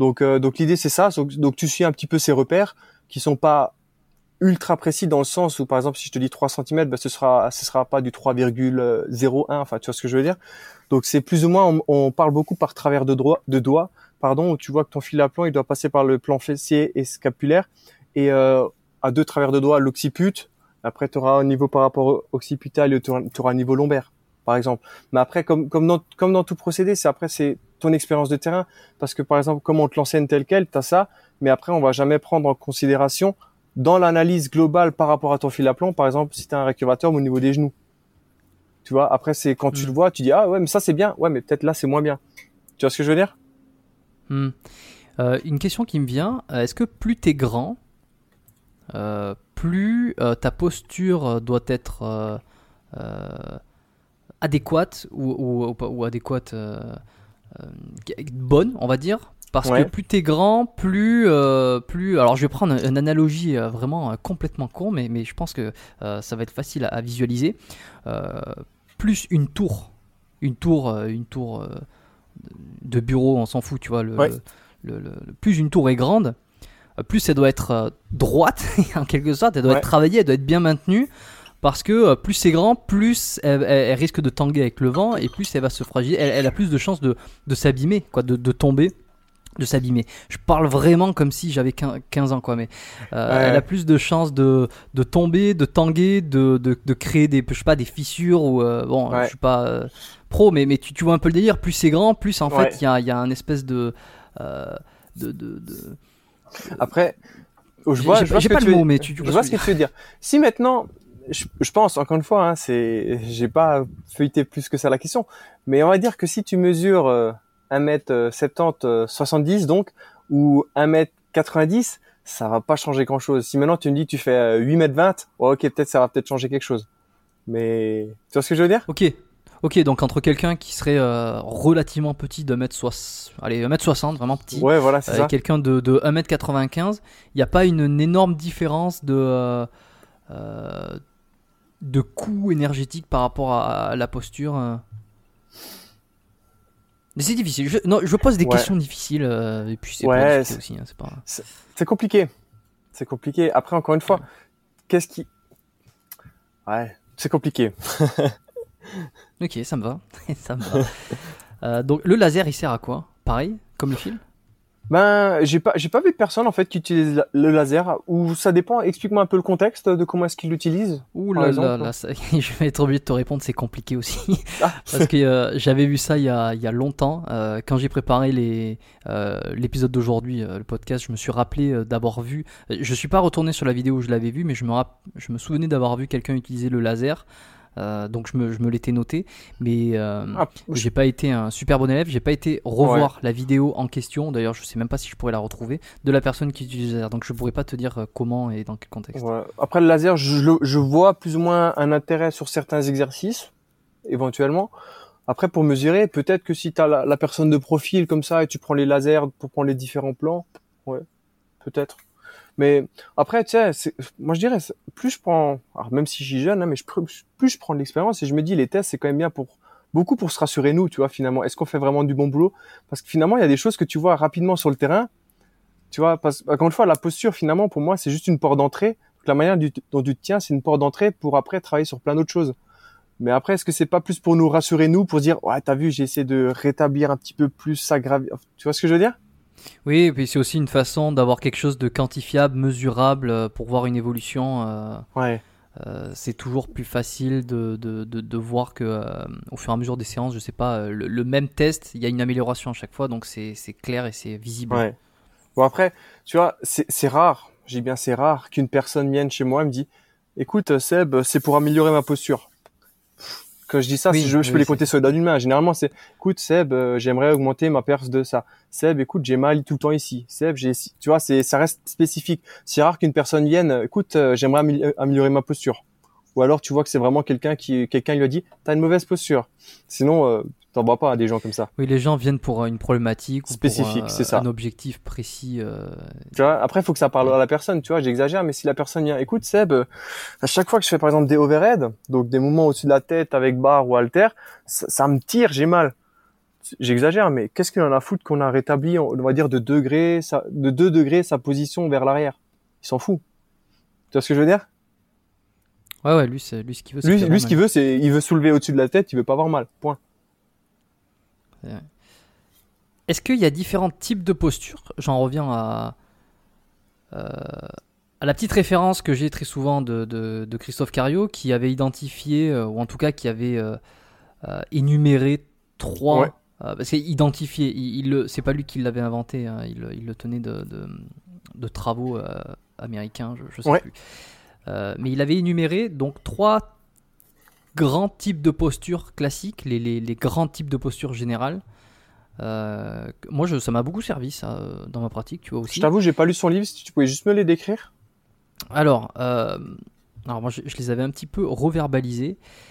Donc, euh, donc l'idée c'est ça. Donc, tu suis un petit peu ces repères qui sont pas ultra précis dans le sens où par exemple si je te dis 3 cm, ben, ce sera ce sera pas du 3,01. Enfin, tu vois ce que je veux dire. Donc c'est plus ou moins, on, on parle beaucoup par travers de, droit, de doigts, pardon, où tu vois que ton fil à plomb, il doit passer par le plan fessier et scapulaire, et euh, à deux travers de doigts, l'occiput. Après, tu auras un niveau par rapport occipital, et tu auras un niveau lombaire, par exemple. Mais après, comme, comme, dans, comme dans tout procédé, c'est après c'est ton expérience de terrain, parce que par exemple, comme on te l'enseigne tel quel, tu as ça, mais après, on va jamais prendre en considération dans l'analyse globale par rapport à ton fil à plomb, par exemple, si tu as un récurvateur au niveau des genoux. Tu vois, après, c'est quand tu Mm. le vois, tu dis, ah ouais, mais ça c'est bien, ouais, mais peut-être là c'est moins bien. Tu vois ce que je veux dire? Hmm. Euh, Une question qui me vient, euh, est-ce que plus t'es grand, euh, plus euh, ta posture doit être adéquate ou, ou, ou adéquate bonne, on va dire parce Ouais. que plus t'es grand, plus, euh, plus. Alors je vais prendre une analogie euh, vraiment euh, complètement con, mais, mais je pense que euh, ça va être facile à, à visualiser. Euh, plus une tour, une tour, euh, une tour euh, de bureau, on s'en fout, tu vois. Le, Ouais. le- le- le- plus une tour est grande, euh, plus elle doit être euh, droite, en quelque sorte, elle doit Ouais. être travaillée, elle doit être bien maintenue. Parce que euh, plus c'est grand, plus elle, elle- elle risque de tanguer avec le vent et plus elle va se fragiliser. Elle, elle a plus de chances de, de s'abîmer, quoi, de, de tomber, de s'abîmer. Je parle vraiment comme si j'avais 15 15 ans, quoi. Mais euh, Ouais. elle a plus de chances de, de tomber, de tanguer, de, de, de créer des, je sais pas, des fissures ou euh, bon, Ouais. je suis pas euh, pro, mais, mais tu, tu vois un peu le délire. Plus c'est grand, plus en Ouais. fait il y a, y a un espèce de de, Après, je vois, je vois pas le mot, mais tu- ce que tu veux dire. Si maintenant, je, je pense encore une fois, hein, c'est, j'ai pas feuilleté plus que ça la question, mais on va dire que si tu mesures euh, 1m70, euh, 70 donc, ou 1m90, ça va pas changer grand chose. Si maintenant tu me dis que tu fais euh, 8m20, ouais, ok, peut-être ça va peut-être changer quelque chose. Mais tu vois ce que je veux dire? Ok. Ok, donc entre quelqu'un qui serait euh, relativement petit de 1m60, allez, 1m60, vraiment petit, Ouais, voilà, c'est ça. quelqu'un de, de 1m95, il n'y a pas une, une énorme différence de, euh, euh, de coût énergétique par rapport à, à la posture. euh. Mais c'est difficile. Je, non, je pose des Ouais. questions difficiles euh, et puis c'est Ouais, aussi. hein, pas... Compliqué. C'est compliqué. Après, encore une fois, qu'est-ce qui. Ouais, c'est compliqué. Ok, ça me va. ça me va. Euh, donc le laser, il sert à quoi? Pareil, comme le fil? Ben, j'ai pas, j'ai pas vu de personne en fait qui utilise la- le laser. Ou ça dépend. Explique-moi un peu le contexte de comment est-ce qu'il l'utilise. Ouh là là, là, ça- je vais être obligé de te répondre, c'est compliqué aussi. Ah. Parce que euh, j'avais vu ça il y a, il y a longtemps. euh, quand j'ai préparé les, euh, l'épisode d'aujourd'hui, euh, le podcast, je me suis rappelé euh, d'avoir vu. Je suis pas retourné sur la vidéo où je l'avais vu, mais je me, rapp- je me souvenais d'avoir vu quelqu'un utiliser le laser. Euh, donc je me, je me l'étais noté. Mais euh, Ah, j'ai pas été un super bon élève. J'ai pas été revoir la vidéo en question. D'ailleurs, je sais même pas si je pourrais la retrouver de la personne qui utilise le laser. Donc je pourrais pas te dire euh, comment et dans quel contexte. Après le laser, je vois plus ou moins un intérêt sur certains exercices, éventuellement. Après, pour mesurer, peut-être que si tu as la, la personne de profil comme ça et tu prends les lasers pour prendre les différents plans, ouais, peut-être. Mais après, tu sais, moi je dirais, plus je prends, alors même si suis jeune, hein, mais plus je prends de l'expérience et je me dis, les tests, c'est quand même bien pour beaucoup pour se rassurer nous, tu vois, finalement. Est-ce qu'on fait vraiment du bon boulot? Parce que finalement, il y a des choses que tu vois rapidement sur le terrain. Tu vois, parce, encore une fois, la posture, finalement, pour moi, c'est juste une porte d'entrée. La manière dont tu te tiens, c'est une porte d'entrée pour après travailler sur plein d'autres choses. Mais après, est-ce que c'est pas plus pour nous rassurer nous, pour dire, ouais, t'as vu, j'ai essayé de rétablir un petit peu plus ça grave. Tu vois ce que je veux dire? Oui, et puis c'est aussi une façon d'avoir quelque chose de quantifiable, mesurable euh, pour voir une évolution. euh, Ouais. euh, c'est toujours plus facile de, de, de, de voir que euh, au fur et à mesure des séances, je sais pas, le, le même test, il y a une amélioration à chaque fois, donc c'est clair et c'est visible. Ouais. Bon après, tu vois, c'est c'est rare. J'ai bien c'est rare qu'une personne vienne chez moi et me dit, écoute Seb, c'est pour améliorer ma posture. Quand je dis ça, Oui, si je, je oui, peux les compter sur les doigts d'une main. Généralement, c'est, écoute Seb, euh, j'aimerais augmenter ma perce de ça. Seb, écoute, j'ai mal tout le temps ici. Seb, j'ai, tu vois, c'est, ça reste spécifique. C'est rare qu'une personne vienne, euh, écoute, euh, j'aimerais amé- améliorer ma posture. Ou alors, tu vois que c'est vraiment quelqu'un qui, quelqu'un lui a dit, t'as une mauvaise posture. Sinon, euh, t'en vois pas à des gens comme ça. Oui, les gens viennent pour euh, une problématique ou Spécifique, euh, c'est ça. un objectif précis. euh, Tu vois, après, il faut que ça parle à la personne, tu vois, j'exagère, mais si la personne vient, écoute, Seb, à chaque fois que je fais, par exemple, des overhead, donc des mouvements au-dessus de la tête avec barre ou halter, ça, ça me tire, j'ai mal. J'exagère, mais qu'est-ce qu'il en a foutre qu'on a rétabli, on va dire, de degrés, sa, de 2 degrés sa position vers l'arrière? Il s'en fout. Tu vois ce que je veux dire? Ouais, ouais, lui, c'est lui ce qu'il veut. c'est Lui, lui, ce qu'il veut, c'est, il veut soulever au-dessus de la tête, il veut pas avoir mal. Point. Est-ce qu'il y a différents types de postures? J'en reviens à, euh, à la petite référence que j'ai très souvent de, de- de Christophe Cario, qui avait identifié, euh, ou en tout cas qui avait euh, énuméré trois. Ouais. parce qu'identifié, il, il c'est pas lui qui l'avait inventé, hein, il, il le tenait de, travaux américains, je, je sais Ouais. plus. Mais il avait énuméré donc trois grands types de postures classiques, les, les- les grands types de postures générales. Euh, moi, je, ça m'a beaucoup servi ça euh, dans ma pratique, tu vois aussi. Je t'avoue, j'ai pas lu son livre, si tu pouvais juste me les décrire. Alors, euh, alors moi, je, je les avais un petit peu reverbalisés.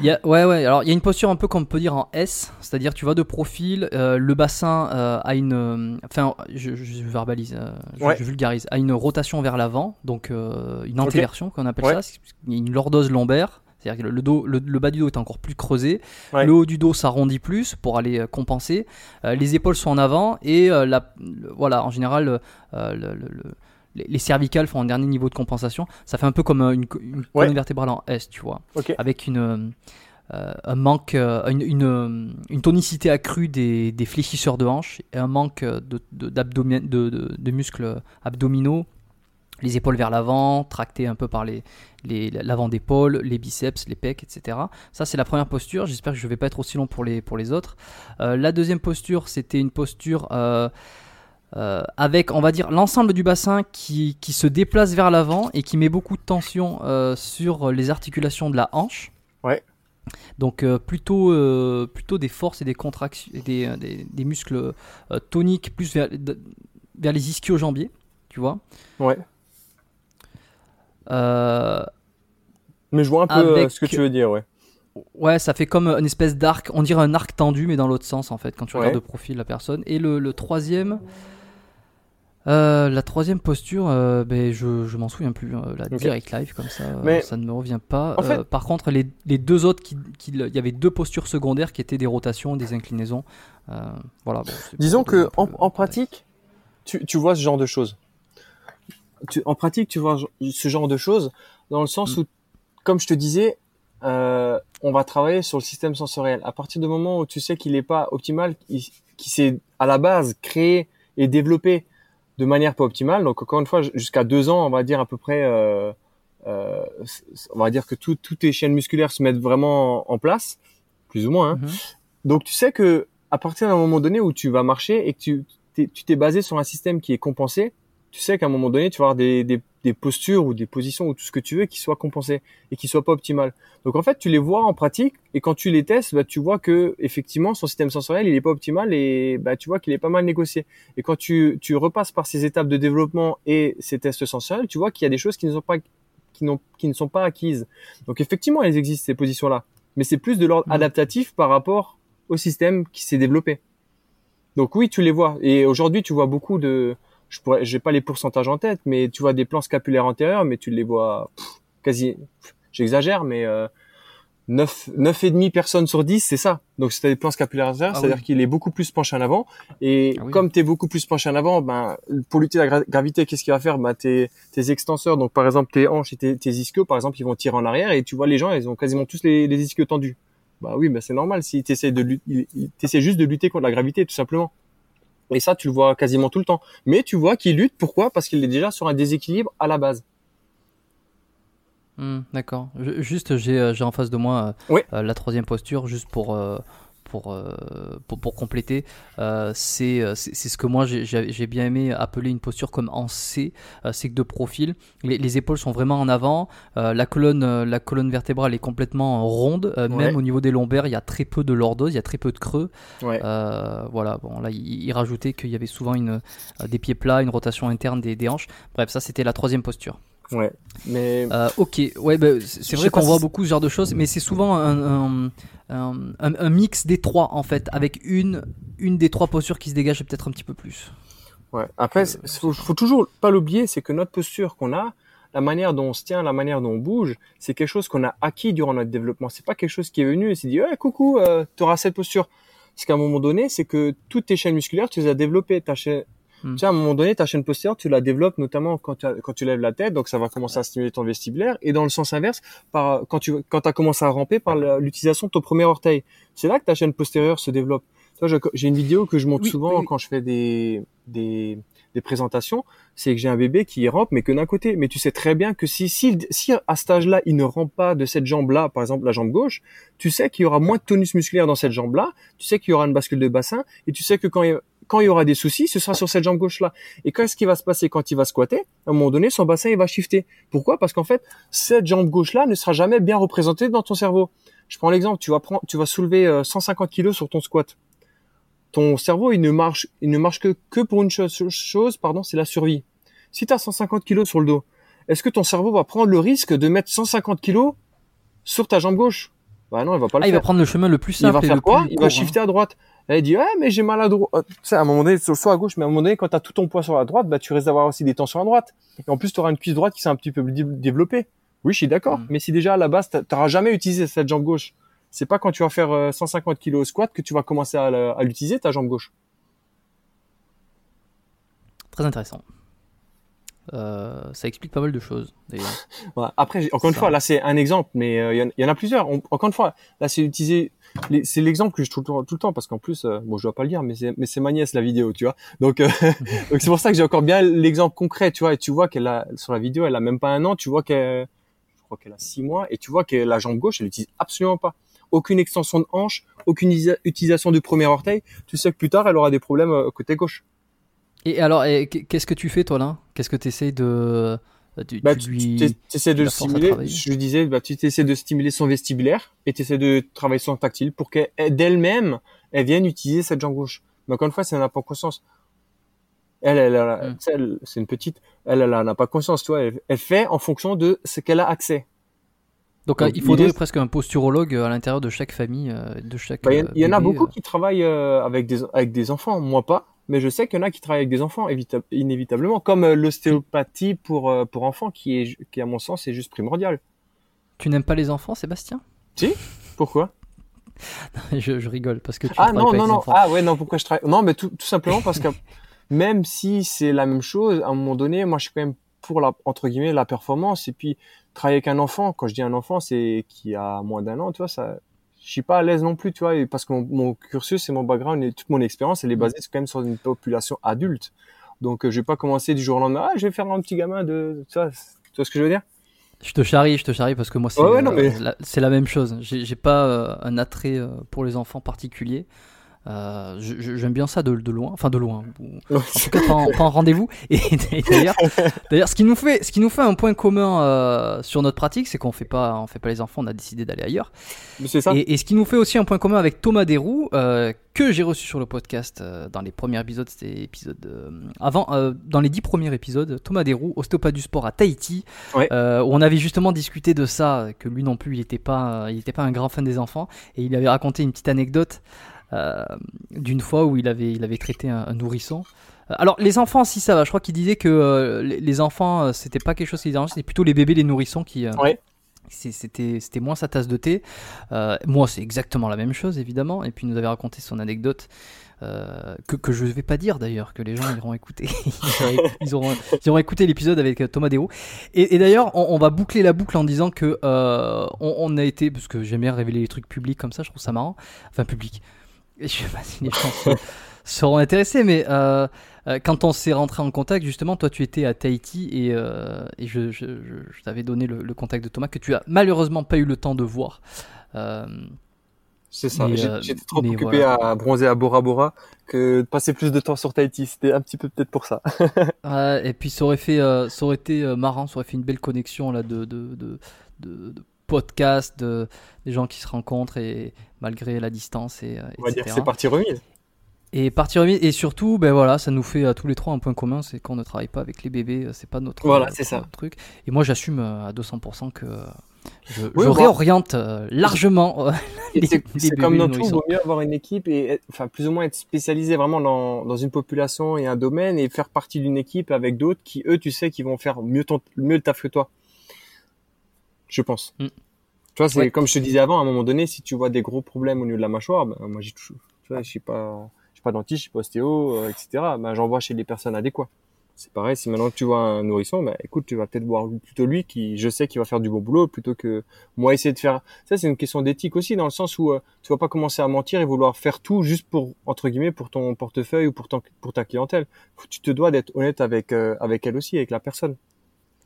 Il y a, ouais, ouais. Alors, il y a une posture un peu qu'on peut dire en S, c'est-à-dire tu vas de profil, euh, le bassin euh, a une, enfin, je, verbalise, euh, je, Ouais. je vulgarise, a une rotation vers l'avant, donc une antéversion qu'on appelle Ouais. ça. C'est- Il y a une lordose lombaire. C'est-à-dire que le, dos, le, le bas du dos est encore plus creusé, Ouais. le haut du dos s'arrondit plus pour aller euh, compenser, Euh, les épaules sont en avant et euh, la, le- voilà, en général, euh, le- le- le- les, les cervicales font un dernier niveau de compensation. Ça fait un peu comme une, une Ouais. colonne vertébrale en S, tu vois avec une, euh, un manque, euh, une, une, une tonicité accrue des, des fléchisseurs de hanches et un manque de, de, d'abdomen- de, de- de muscles abdominaux, les épaules vers l'avant, tractées un peu par les, l'avant d'épaule, les biceps, les pecs, etc. Ça, c'est la première posture. J'espère que je ne vais pas être aussi long pour les, pour les autres. Euh, la deuxième posture, c'était une posture euh, euh, avec, on va dire, l'ensemble du bassin qui, qui se déplace vers l'avant et qui met beaucoup de tension sur les articulations de la hanche. Ouais. Donc euh, plutôt, euh, plutôt des forces et des contractions, des, des, des muscles euh, toniques plus vers, de- vers les ischio-jambiers, tu vois. Ouais. Euh, Mais je vois un peu euh, ce que tu veux dire, ouais. Ouais, ça fait comme une espèce d'arc, on dirait un arc tendu, mais dans l'autre sens en fait, quand tu regardes de profil la personne. Et le, le troisième, euh, la troisième posture, euh, ben, je, je m'en souviens plus. La direct live comme ça, mais ça ne me revient pas. par contre, les, les, deux autres, il qui, y avait deux postures secondaires qui étaient des rotations, des inclinaisons. voilà. Disons que en, en, pratique, tu, tu vois ce genre de choses. Tu, en pratique, tu vois ce genre de choses dans le sens mm. où, comme je te disais, euh, on va travailler sur le système sensoriel. À partir du moment où tu sais qu'il n'est pas optimal, qui s'est à la base créé et développé de manière pas optimale, donc encore une fois, jusqu'à deux ans, on va dire à peu près, euh, euh, on va dire que tout, toutes tes chaînes musculaires se mettent vraiment en place, plus ou moins. Hein. Mm-hmm. Donc tu sais que à partir d'un moment donné où tu vas marcher et que tu tu t'es basé sur un système qui est compensé, tu sais qu'à un moment donné, tu vas avoir des, des, des, postures ou des positions ou tout ce que tu veux qui soient compensées et qui soient pas optimales. Donc en fait, tu les vois en pratique et quand tu les testes, bah, tu vois que effectivement son système sensoriel il est pas optimal et bah, tu vois qu'il est pas mal négocié. Et quand tu, tu repasses par ces étapes de développement et ces tests sensoriels, tu vois qu'il y a des choses qui ne sont pas qui, n'ont, qui ne sont pas acquises. Donc effectivement, elles existent ces positions-là, mais c'est plus de l'ordre mmh. adaptatif par rapport au système qui s'est développé. Donc oui, tu les vois. Et aujourd'hui, tu vois beaucoup de, je pourrais, j'ai pas les pourcentages en tête, mais tu vois des plans scapulaires antérieurs, mais tu les vois quasi, j'exagère, mais euh, 9, 9 et demi personnes sur 10, c'est ça. Donc c'est des plans scapulaires antérieurs, ah c'est-à-dire qu'il est beaucoup plus penché en avant. Et ah comme tu es beaucoup plus penché en avant, ben pour lutter la gravité, qu'est-ce qu'il va faire? Ben tes, tes extenseurs, donc par exemple tes hanches et tes, tes ischios, par exemple, ils vont tirer en arrière et tu vois les gens, ils ont quasiment tous les, les ischios tendus. Bah oui, bah c'est normal si tu essaies de essaies juste de lutter contre la gravité tout simplement. Et ça, tu le vois quasiment tout le temps. Mais tu vois qu'il lutte. Pourquoi? Parce qu'il est déjà sur un déséquilibre à la base. Hmm, d'accord. Juste, j'ai euh, en face de moi euh, euh, la troisième posture, juste pour euh, pour, pour, compléter, euh, euh, c'est ce que moi j'ai bien aimé appeler une posture comme en C, c'est que de profil, les, épaules sont vraiment en avant, la, colonne, la colonne vertébrale est complètement ronde, même au niveau des lombaires, il y a très peu de lordose, il y a très peu de creux. voilà, bon là il, rajoutait qu'il y avait souvent une, des pieds plats, une rotation interne des, des hanches. Bref, ça c'était la troisième posture. Ouais, mais. ok, ouais, bah, c'est vrai qu'on voit beaucoup ce genre de choses, mais c'est souvent un, un, mix des trois en fait, avec une, une des trois postures qui se dégage peut-être un petit peu plus. Ouais. Après, faut, faut toujours pas l'oublier, c'est que notre posture qu'on a, la manière dont on se tient, la manière dont on bouge, c'est quelque chose qu'on a acquis durant notre développement. C'est pas quelque chose qui est venu et s'est dit, ouais, coucou, euh, tu auras cette posture. Ce qu'à un moment donné, c'est que toutes tes chaînes musculaires, tu les as développées. Ta chaîne, Tu sais, à un moment donné, ta chaîne postérieure, tu la développes notamment quand tu, quand tu lèves la tête, donc ça va commencer à stimuler ton vestibulaire. Et dans le sens inverse, par, quand tu quand as commencé à ramper par l'utilisation de ton premier orteil, c'est là que ta chaîne postérieure se développe. J'ai une vidéo que je montre souvent quand je fais des, des, des présentations, c'est que j'ai un bébé qui rampe, mais que d'un côté. Mais tu sais très bien que si, si, si à cet âge-là, il ne rampe pas de cette jambe-là, par exemple la jambe gauche, tu sais qu'il y aura moins de tonus musculaire dans cette jambe-là, tu sais qu'il y aura une bascule de bassin, et tu sais que quand il, quand il y aura des soucis, ce sera sur cette jambe gauche-là. Et qu'est-ce qui va se passer quand il va squatter? À un moment donné, son bassin il va shifter. Pourquoi? Parce qu'en fait, cette jambe gauche-là ne sera jamais bien représentée dans ton cerveau. Je prends l'exemple, tu vas prendre, tu vas soulever 150 euh, kilos sur ton squat. Ton cerveau, il ne marche, il ne marche que, que pour une chose, chose pardon, c'est la survie. Si tu as 150 kilos sur le dos, est-ce que ton cerveau va prendre le risque de mettre 150 kilos sur ta jambe gauche? Bah non, il va pas le ah, faire. Il va prendre le chemin le plus simple. Il va faire quoi? Il va shifter à droite. Elle dit, ouais, mais j'ai mal à droite. Euh, tu sais, à un moment donné, soit à gauche, mais à un moment donné, quand tu as tout ton poids sur la droite, bah, tu risques d'avoir aussi des tensions à droite. Et en plus, tu auras une cuisse droite qui s'est un petit peu développée. Oui, je suis d'accord. Mm. Mais si déjà, à la base, tu n'auras jamais utilisé cette jambe gauche, c'est pas quand tu vas faire 150 euh, kg au squat que tu vas commencer à, l'utiliser, ta jambe gauche. Très intéressant. Euh, ça explique pas mal de choses d'ailleurs. Après, encore une fois, là c'est un exemple, mais il euh, y, en a plusieurs. encore une fois, là c'est utilisé, c'est l'exemple que je trouve tout le temps parce qu'en plus, euh, bon, je dois pas le dire, mais c'est, mais c'est ma nièce la vidéo, tu vois. Donc, donc c'est pour ça que j'ai encore bien l'exemple concret, tu vois. Et tu vois qu'elle a sur la vidéo, elle a même pas un an, tu vois qu'elle, je crois qu'elle a six mois, et tu vois que la jambe gauche, elle utilise absolument pas. Aucune extension de hanche, aucune utilisation du premier orteil. Tu sais que plus tard, elle aura des problèmes côté gauche. Et alors, qu'est-ce que tu fais toi là? Qu'est-ce que tu essaies de tu, bah, tu, essaies de stimuler, je disais, bah, tu essaies de stimuler son vestibulaire et tu essaies de travailler son tactile pour qu'elle, d'elle-même, elle vienne utiliser cette jambe gauche. Mais encore une fois, ça n'a pas conscience. Elle, elle, mm. elle, c'est une petite, elle, elle n'a pas conscience, tu vois. Elle, fait en fonction de ce qu'elle a accès. Donc, Donc, il faudrait presque un posturologue à l'intérieur de chaque famille, euh, de chaque. Bah, Il y, en- euh, a beaucoup euh. qui travaillent euh, avec des avec des enfants, moi pas, mais je sais qu'il y en a qui travaillent avec des enfants évita- inévitablement, comme euh, l'ostéopathie pour euh, pour enfants, qui est qui à mon sens est juste primordial. Tu n'aimes pas les enfants, Sébastien? Pourquoi? Je, je rigole parce que tu Ah non pas avec non les non enfants. ah ouais non pourquoi je travaille? Non mais tout tout simplement parce que même si c'est la même chose, à un moment donné, moi je suis quand même pour la entre guillemets la performance et puis travailler avec un enfant. Quand je dis un enfant, c'est qui a moins d'un an, tu vois ça. Je suis pas à l'aise non plus, tu vois, parce que mon, mon cursus et mon background et toute mon expérience, elle est basée quand même sur une population adulte. Donc, euh, je vais pas commencer du jour au lendemain. Ah, je vais faire un petit gamin de, tu vois, tu vois ce que je veux dire? Je te charrie, je te charrie parce que moi c'est Ouais, ouais, non, euh, mais- la, même chose. J'ai j'ai pas euh, un attrait euh, pour les enfants particulier. Euh, J'aime bien ça de, de loin, enfin de loin. ou- En tout cas, pas en, rendez-vous. Et, et d'ailleurs, ce qui nous fait, ce qui nous fait un point commun euh, sur notre pratique, c'est qu'on fait pas, on fait pas les enfants. On a décidé d'aller ailleurs. Mais c'est ça. Et, et ce qui nous fait aussi un point commun avec Thomas Desroux, euh, que j'ai reçu sur le podcast dans les premiers épisodes, c'était épisode avant, dans les dix premiers épisodes, Thomas Desroux, ostéopathe du sport à Tahiti, Ouais. où on avait justement discuté de ça, que lui non plus, il n'était pas, il était pas un grand fan des enfants, et il avait raconté une petite anecdote d'une fois où il avait, il avait traité un, un nourrisson. Euh, Alors les enfants, si ça va, je crois qu'il disait que euh, les, les enfants, euh, c'était pas quelque chose qui les dérangeait, c'était plutôt les bébés, les nourrissons qui, euh, Ouais. c'était c'était moins sa tasse de thé. Euh, moi, c'est exactement la même chose, évidemment. Et puis, il nous avait raconté son anecdote. euh, que, que je ne vais pas dire d'ailleurs, que les gens iront écouter. ils, auront, ils auront- ils auront écouté l'épisode avec euh, Thomas Desroux. Et, et d'ailleurs, on, on va boucler la boucle en disant que euh, on, on a été, parce que j'aime bien révéler les trucs publics comme ça, je trouve ça marrant. Enfin, public. Je sais pas si les gens se- seront intéressés, mais euh, euh, quand on s'est rentré en contact, justement, toi tu étais à Tahiti et, euh, et je, je- je- je t'avais donné le, le contact de Thomas que tu as malheureusement pas eu le temps de voir. Euh, C'est ça. J'étais trop occupé voilà. à bronzer à Bora Bora que de passer plus de temps sur Tahiti. C'était un petit peu peut-être pour ça. et puis ça aurait fait, ça aurait été marrant, ça aurait fait une belle connexion là de, de, de, de podcasts, de, des gens qui se rencontrent et malgré la distance et euh, On va dire que c'est parti remise. Et partir remise et surtout, ben voilà, ça nous fait à tous les trois un point commun, c'est qu'on ne travaille pas avec les bébés, euh, c'est pas notre, Voilà, notre c'est ça. truc. Et moi, j'assume euh, à 200% que euh, je, Oui, je réoriente euh, largement. euh, les- C'est les c'est comme dans tout, il vaut mieux avoir une équipe et enfin plus ou moins être spécialisé vraiment dans, dans une population et un domaine et faire partie d'une équipe avec d'autres qui eux tu sais qui vont faire mieux ton, mieux le taf que toi. Je pense. Mm. Tu vois, c'est Ouais. comme je te disais avant, à un moment donné, si tu vois des gros problèmes au niveau de la mâchoire, ben, moi j'ai toujours, tu vois, je suis pas, je suis pas dentiste, je suis pas ostéo, euh, etc. Ben, j'envoie chez les personnes adéquates. C'est pareil, si maintenant tu vois un nourrisson, ben écoute, tu vas peut-être voir plutôt lui qui, je sais, qu'il va faire du bon boulot plutôt que moi essayer de faire. Ça, c'est une question d'éthique aussi, dans le sens où euh, tu vas pas commencer à mentir et vouloir faire tout juste pour entre guillemets pour ton portefeuille ou pour ton, pour ta clientèle. Tu te dois d'être honnête avec euh, avec elle aussi, avec la personne.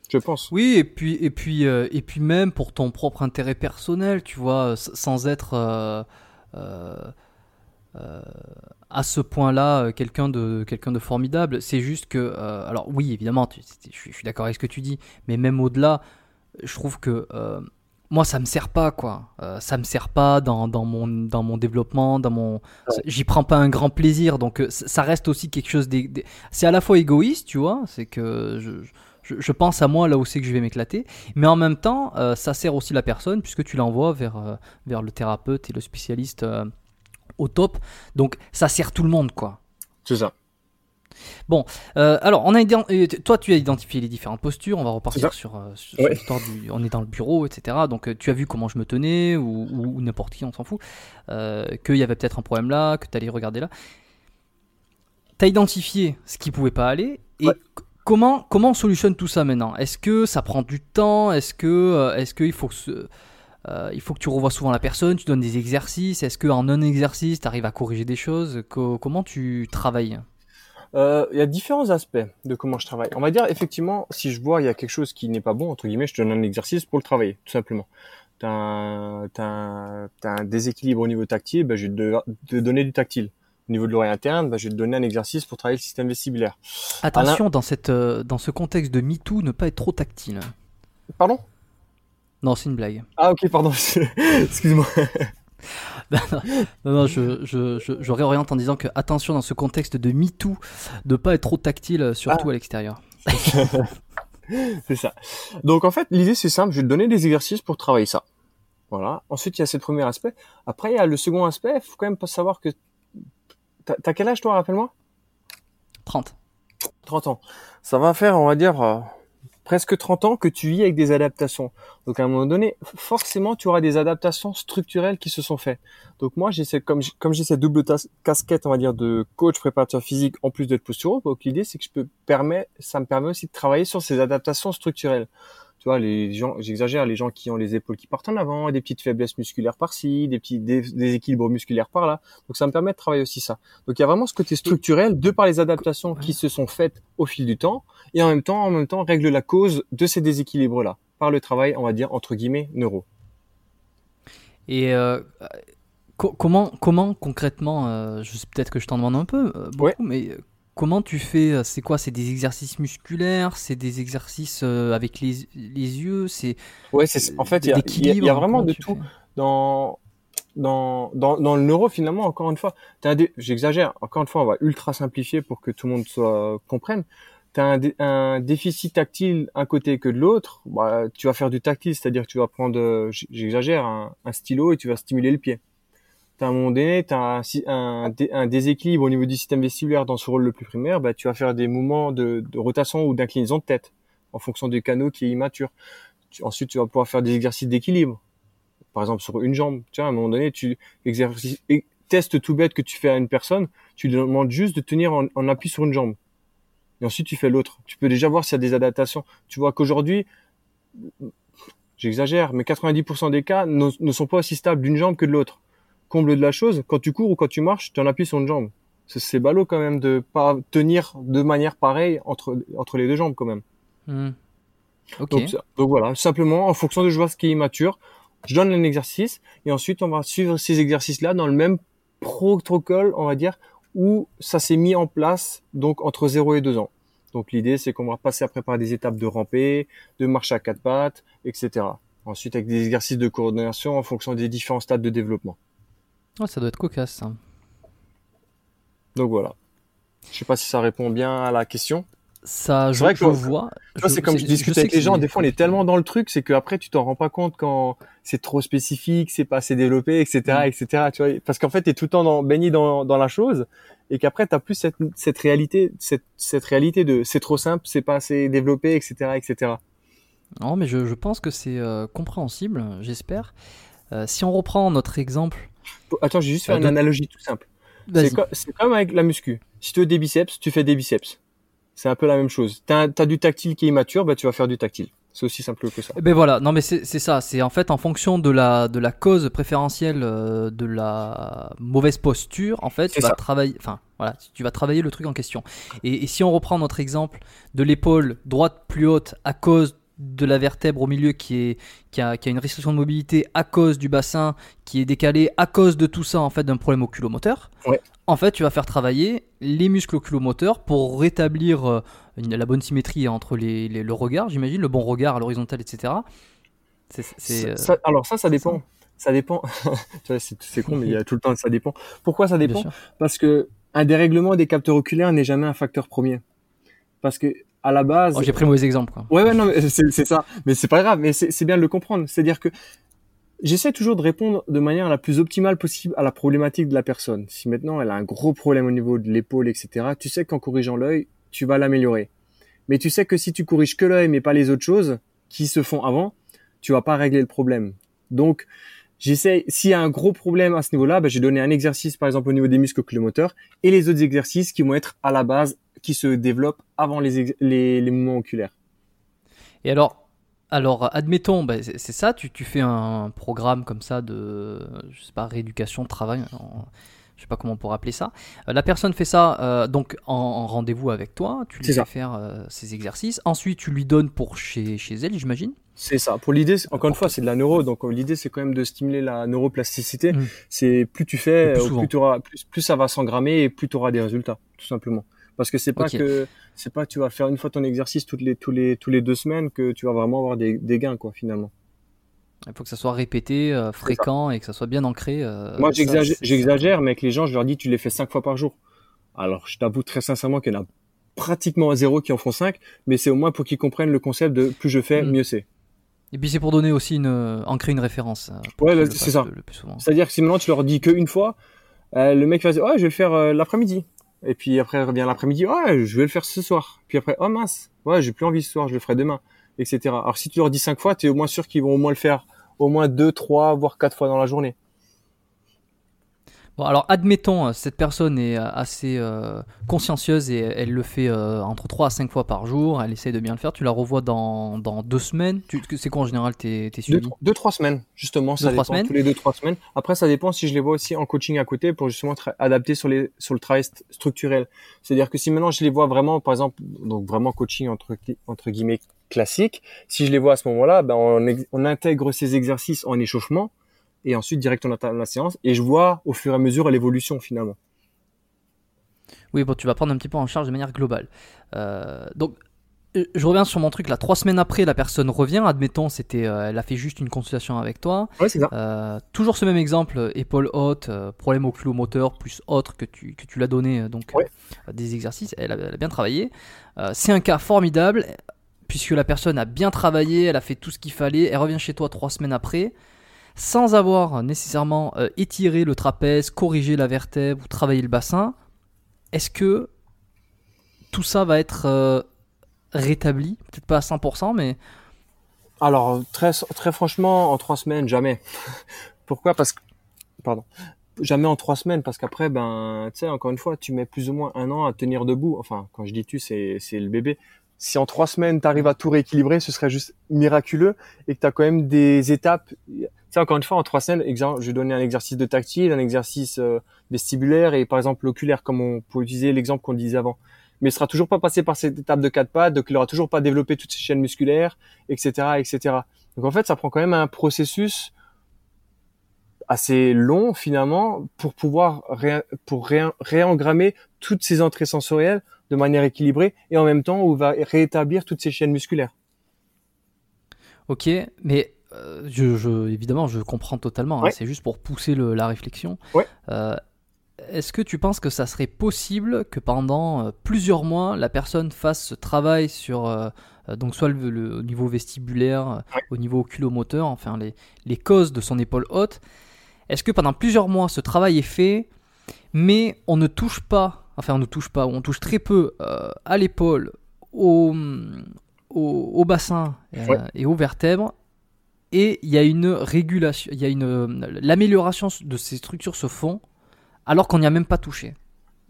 Je pense. Oui, et puis, et, puis, euh, et puis même pour ton propre intérêt personnel, tu vois, sans être euh, euh, euh, à ce point-là quelqu'un de, quelqu'un de formidable. C'est juste que, euh, alors oui, évidemment, tu- je suis, d'accord avec ce que tu dis, mais même au-delà, je trouve que euh, moi, ça me sert pas, quoi. Euh, ça me sert pas dans, dans, mon, dans mon développement, dans mon. J'y prends pas un grand plaisir, donc ça reste aussi quelque chose. d'é- C'est à la fois égoïste, tu vois, c'est que je, je, je pense à moi là où c'est que je vais m'éclater, mais en même temps, euh, ça sert aussi la personne puisque tu l'envoies vers, euh, vers le thérapeute et le spécialiste euh, au top. Donc ça sert tout le monde, quoi. C'est ça. Euh, alors, on a toi, tu as identifié les différentes postures. On va repartir sur, sur Ouais. l'histoire du. On est dans le bureau, etc. Donc, tu as vu comment je me tenais ou, ou- ou n'importe qui, on s'en fout. Qu'il y avait peut-être un problème là, que tu allais regarder là. Tu as identifié ce qui pouvait pas aller. Et Ouais. Comment, comment on solutionne tout ça maintenant? Est-ce que ça prend du temps? Est-ce que euh, est-ce qu'il faut que euh, il faut que tu revoies souvent la personne, tu donnes des exercices? Est-ce qu'en un exercice, tu arrives à corriger des choses? Co- Comment tu travailles? Euh, Il y a différents aspects de comment je travaille. On va dire effectivement, si je vois il y a quelque chose qui n'est pas bon entre guillemets, je te donne un exercice pour le travailler, tout simplement. T'as un, un, un déséquilibre au niveau tactile, ben, je vais te, te donner du tactile. Au niveau de l'oreille interne, ben, je vais te donner un exercice pour travailler le système vestibulaire. Attention, dans, cette, euh, dans ce contexte de MeToo, ne pas être trop tactile. Pardon? Non, c'est une blague. Ah ok, pardon. Excuse-moi. Non, non, je, je, je, je réoriente en disant que, attention, dans ce contexte de MeToo, de pas être trop tactile, surtout à l'extérieur. c'est ça. Donc en fait, l'idée c'est simple, je vais te donner des exercices pour travailler ça. Voilà. Ensuite, il y a ce premier aspect. Après, il y a le second aspect. Il faut quand même pas savoir que t'as quel âge toi, rappelle-moi? 30. 30 ans. Ça va faire, on va dire, euh, presque 30 ans que tu vis avec des adaptations. Donc à un moment donné, forcément, tu auras des adaptations structurelles qui se sont faites. Donc moi, j'essaie comme comme j'ai cette double casquette, on va dire, de coach préparateur physique en plus d'être posturaux. Donc l'idée, c'est que je peux permettre, ça me permet aussi de travailler sur ces adaptations structurelles tu vois, les gens, j'exagère, les gens qui ont les épaules qui partent en avant, des petites faiblesses musculaires par-ci, des petits déséquilibres musculaires par-là. Donc ça me permet de travailler aussi ça. Donc il y a vraiment ce côté structurel de par les adaptations qui se sont faites au fil du temps et en même temps, en même temps, règle la cause de ces déséquilibres-là par le travail, on va dire entre guillemets neuro. Et euh, comment, comment concrètement, euh, je peut-être que je t'en demande un peu, euh, beaucoup, mais Comment tu fais euh, C'est quoi C'est des exercices musculaires C'est des exercices euh, avec les, les yeux C'est ouais, c'est en fait il y, y, a vraiment de tout dans dans, dans dans le neuro finalement encore une fois. J'exagère encore une fois, on va ultra simplifier pour que tout le monde soit comprenne. Tu as un, un, déficit tactile un côté que de l'autre, bah, tu vas faire du tactile, c'est-à-dire que tu vas prendre, j'exagère, un, un stylo et tu vas stimuler le pied à un moment donné, tu as un, un, déséquilibre au niveau du système vestibulaire dans ce rôle le plus primaire, bah, tu vas faire des mouvements de, rotation ou d'inclinaison de tête en fonction du canot qui est immature. ensuite, tu vas pouvoir faire des exercices d'équilibre. Par exemple, sur une jambe. Tu vois, à un moment donné, tu exercices, test tout bête que tu fais à une personne, tu lui demandes juste de tenir en, appui sur une jambe. Et ensuite, tu fais l'autre. Tu peux déjà voir s'il y a des adaptations. Tu vois qu'aujourd'hui, j'exagère, mais 90% des cas ne sont pas aussi stables d'une jambe que de l'autre comble de la chose, quand tu cours ou quand tu marches, tu en appuies sur une jambe. C'est ballot quand même de pas tenir de manière pareille entre, entre les deux jambes quand même. Hmm. Donc, voilà, simplement en fonction de ce qui est immature, je donne un exercice et ensuite on va suivre ces exercices-là dans le même protocole, on va dire, où ça s'est mis en place donc entre 0 et 2 ans. Donc l'idée c'est qu'on va passer après par des étapes de ramper, de marche à quatre pattes, etc. Ensuite avec des exercices de coordination en fonction des différents stades de développement. Oh, ça doit être cocasse. Ça. Donc voilà. Je sais pas si ça répond bien à la question. Ça, je, vrai que je vois. C'est comme je, discute avec les gens. Des fois, on est tellement dans le truc, c'est qu'après, tu t'en rends pas compte quand c'est trop spécifique, c'est pas assez développé, etc., mm. etc. Tu vois, parce qu'en fait, t'es tout le temps dans, baigné dans, dans la chose, et qu'après, t'as plus cette, cette réalité, cette, cette réalité de c'est trop simple, c'est pas assez développé, etc., etc. Non, mais je, je pense que c'est euh, compréhensible, j'espère. Euh, si on reprend notre exemple Attends, j'ai juste fait une analogie tout simple. C'est comme avec la muscu. Si tu veux des biceps, tu fais des biceps. C'est un peu la même chose. T'as as du tactile qui est immature, bah tu vas faire du tactile. C'est aussi simple que ça. Ben voilà, non mais c'est ça, c'est en fait en fonction de la de la cause préférentielle euh, de la mauvaise posture, en fait, tu vas travailler, enfin voilà, tu vas travailler le truc en question. Et, et si on reprend notre exemple de l'épaule droite plus haute à cause de la vertèbre au milieu qui, est, qui, a, qui a une restriction de mobilité à cause du bassin qui est décalé à cause de tout ça en fait d'un problème oculomoteur. En fait, tu vas faire travailler les muscles oculomoteurs pour rétablir euh, la bonne symétrie entre les, le regard, j'imagine, le bon regard à l'horizontale, etc. C'est, euh, alors ça, ça dépend. Ça, dépend. c'est, con, mais il y a tout le temps ça dépend. Pourquoi ça dépend? Parce que un dérèglement des capteurs oculaires n'est jamais un facteur premier. Parce que à la base. Oh, j'ai pris mauvais exemple. Quoi. Ouais, ouais, non, c'est ça. Mais c'est pas grave. Mais c'est bien de le comprendre. C'est-à-dire que j'essaie toujours de répondre de manière la plus optimale possible à la problématique de la personne. Si maintenant elle a un gros problème au niveau de l'épaule, etc., tu sais qu'en corrigeant l'œil, tu vas l'améliorer. Mais tu sais que si tu corriges que l'œil mais pas les autres choses qui se font avant, tu vas pas régler le problème. Donc, j'essaie, s'il y a un gros problème à ce niveau-là, ben, j'ai donné un exercice, par exemple, au niveau des muscles oculomoteurs et les autres exercices qui vont être à la base qui se développent avant les, les, mouvements oculaires. Et alors, alors admettons, bah, c'est ça, tu, tu, fais un programme comme ça de, je sais pas, rééducation de travail, je sais pas comment on pourrait appeler ça. Euh, la personne fait ça euh, donc en, rendez-vous avec toi, tu lui fais faire euh, ces exercices, ensuite tu lui donnes pour chez, chez elle, j'imagine c'est ça. Pour l'idée, encore une fois, c'est de la neuro. Donc l'idée, c'est quand même de stimuler la neuroplasticité. Mmh. C'est plus tu fais, plus, plus, plus, ça va s'engrammer et plus tu auras des résultats, tout simplement. Parce que c'est pas que c'est pas tu vas faire une fois ton exercice toutes les tous les tous les deux semaines que tu vas vraiment avoir des, des gains quoi finalement. Il faut que ça soit répété, euh, fréquent et que ça soit bien ancré. Euh, Moi j'exagère, mais avec les gens je leur dis tu les fais cinq fois par jour. Alors je t'avoue très sincèrement qu'il y en a pratiquement à zéro qui en font 5, mais c'est au moins pour qu'ils comprennent le concept de plus je fais, Mm. mieux c'est. Et puis c'est pour donner aussi une, ancrer une référence. euh, Ouais, bah, c'est ça. C'est-à-dire que si maintenant tu leur dis qu'une fois, euh, le mec va dire, ouais, je vais le faire l'après-midi. Et puis après, revient l'après-midi, ouais, je vais le faire ce soir. Puis après, oh mince, ouais, j'ai plus envie ce soir, je le ferai demain, etc. Alors si tu leur dis cinq fois, tu es au moins sûr qu'ils vont au moins le faire au moins deux, trois, voire quatre fois dans la journée. Bon, alors admettons, euh, cette personne est euh, assez euh, consciencieuse et elle le fait euh, entre 3 à 5 fois par jour, elle essaie de bien le faire, tu la revois dans, dans deux semaines, c'est quoi en général tes, suivis? deux, trois semaines, justement, ça Deux, trois semaines? tous les deux, trois semaines. Après, ça dépend si je les vois aussi en coaching à côté pour justement être adapté sur les, sur le travail st- structurel. C'est-à-dire que si maintenant je les vois vraiment, par exemple, donc vraiment coaching entre, entre guillemets classique, si je les vois à ce moment-là, ben on, on intègre ces exercices en échauffement et ensuite direct on entame la séance et je vois au fur et à mesure l'évolution finalement. Oui, bon, tu vas prendre un petit peu en charge de manière globale. Euh, donc, euh, je reviens sur mon truc là. Trois semaines après, la personne revient. Admettons, c'était, euh, elle a fait juste une consultation avec toi. Ouais, c'est ça. Euh, toujours ce même exemple, épaule haute, problème oculomoteur, plus autre que tu, que tu l'as donné, donc Ouais. des exercices, elle a, elle a bien travaillé. C'est un cas formidable, puisque la personne a bien travaillé, elle a fait tout ce qu'il fallait, elle revient chez toi trois semaines après, sans avoir nécessairement euh, étiré le trapèze, corrigé la vertèbre ou travaillé le bassin. Est-ce que tout ça va être euh, rétabli? Peut-être pas à 100%, mais Alors très franchement, en trois semaines, jamais. Pourquoi? Parce que pardon, jamais en trois semaines parce qu'après, ben, tu sais, encore une fois, tu mets plus ou moins un an à tenir debout. Enfin, quand je dis tu, c'est c'est le bébé. Si en trois semaines tu arrives à tout rééquilibrer, ce serait juste miraculeux et que tu as quand même des étapes. Tu sais, encore une fois, en trois semaines, exemple, je vais donner un exercice de tactile, un exercice euh, vestibulaire et par exemple l'oculaire, comme on peut utiliser l'exemple qu'on disait avant. Mais il sera toujours pas passé par cette étape de quatre pattes, donc il aura toujours pas développé toutes ses chaînes musculaires, etc., etc. Donc en fait, ça prend quand même un processus assez long finalement pour pouvoir ré, pour ré, réengrammer toutes ces entrées sensorielles de manière équilibrée et en même temps où va rétablir toutes ces chaînes musculaires. Ok, mais euh, je, je, évidemment, je comprends totalement. hein, c'est juste pour pousser le- la réflexion. Ouais. Euh, Est-ce que tu penses que ça serait possible que pendant euh, plusieurs mois, la personne fasse ce travail sur, euh, donc soit le, le- au niveau vestibulaire, Ouais. au niveau oculomoteur, enfin les, les causes de son épaule haute Est-ce que pendant plusieurs mois, ce travail est fait, mais on ne touche pas, enfin on ne touche pas, on touche très peu euh, à l'épaule, au, au, au bassin euh, Ouais. et aux vertèbres, et il y a une régulation, il y a une l'amélioration de ces structures se font alors qu'on n'y a même pas touché.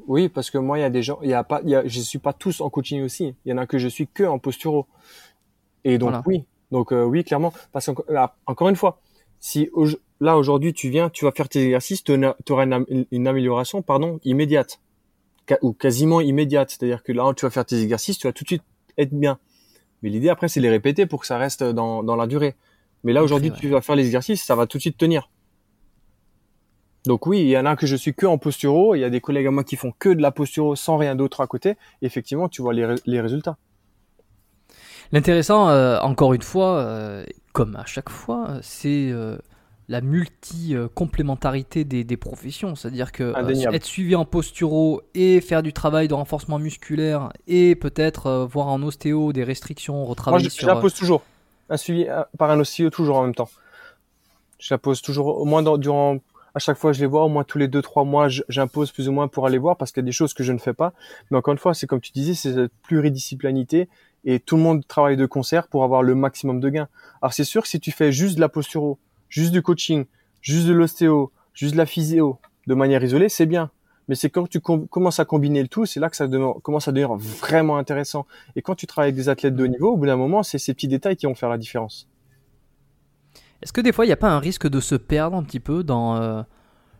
Oui, parce que moi, il y a des gens, il y a pas, il y a, je suis pas tous en coaching aussi. Il y en a que je suis que en posturo. Et donc Voilà. oui, donc euh, oui, clairement, parce que encore une fois, si là aujourd'hui tu viens, tu vas faire tes exercices, tu auras une, am- une amélioration, pardon, immédiate ou quasiment immédiate. C'est-à-dire que là, tu vas faire tes exercices, tu vas tout de suite être bien. Mais l'idée après, c'est de les répéter pour que ça reste dans, dans la durée. Mais là aujourd'hui, tu vas faire les exercices, ça va tout de suite tenir. Donc oui, il y en a que je suis que en posturo, il y a des collègues à moi qui font que de la posturo sans rien d'autre à côté. Effectivement, tu vois les, ré- les résultats. L'intéressant, euh, encore une fois, euh, comme à chaque fois, c'est euh, la multi-complémentarité des, des professions. C'est-à-dire que euh, être suivi en posturo et faire du travail de renforcement musculaire et peut-être euh, voir en ostéo des restrictions, Moi, retravailler je, je sur... euh, pose toujours. Un suivi par un ostéo toujours en même temps. Je la pose toujours au moins dans- durant à chaque fois je les vois au moins tous les deux trois mois je- j'impose plus ou moins pour aller voir parce qu'il y a des choses que je ne fais pas. Mais encore une fois c'est comme tu disais c'est cette pluridisciplinarité et tout le monde travaille de concert pour avoir le maximum de gains. Alors c'est sûr que si tu fais juste de la posturo, juste du coaching, juste de l'ostéo, juste de la physio de manière isolée c'est bien. Mais c'est quand tu com- commences à combiner le tout, c'est là que ça commence à devenir vraiment intéressant. Et quand tu travailles avec des athlètes de haut niveau, au bout d'un moment, c'est ces petits détails qui vont faire la différence. Est-ce que des fois, il n'y a pas un risque de se perdre un petit peu dans euh,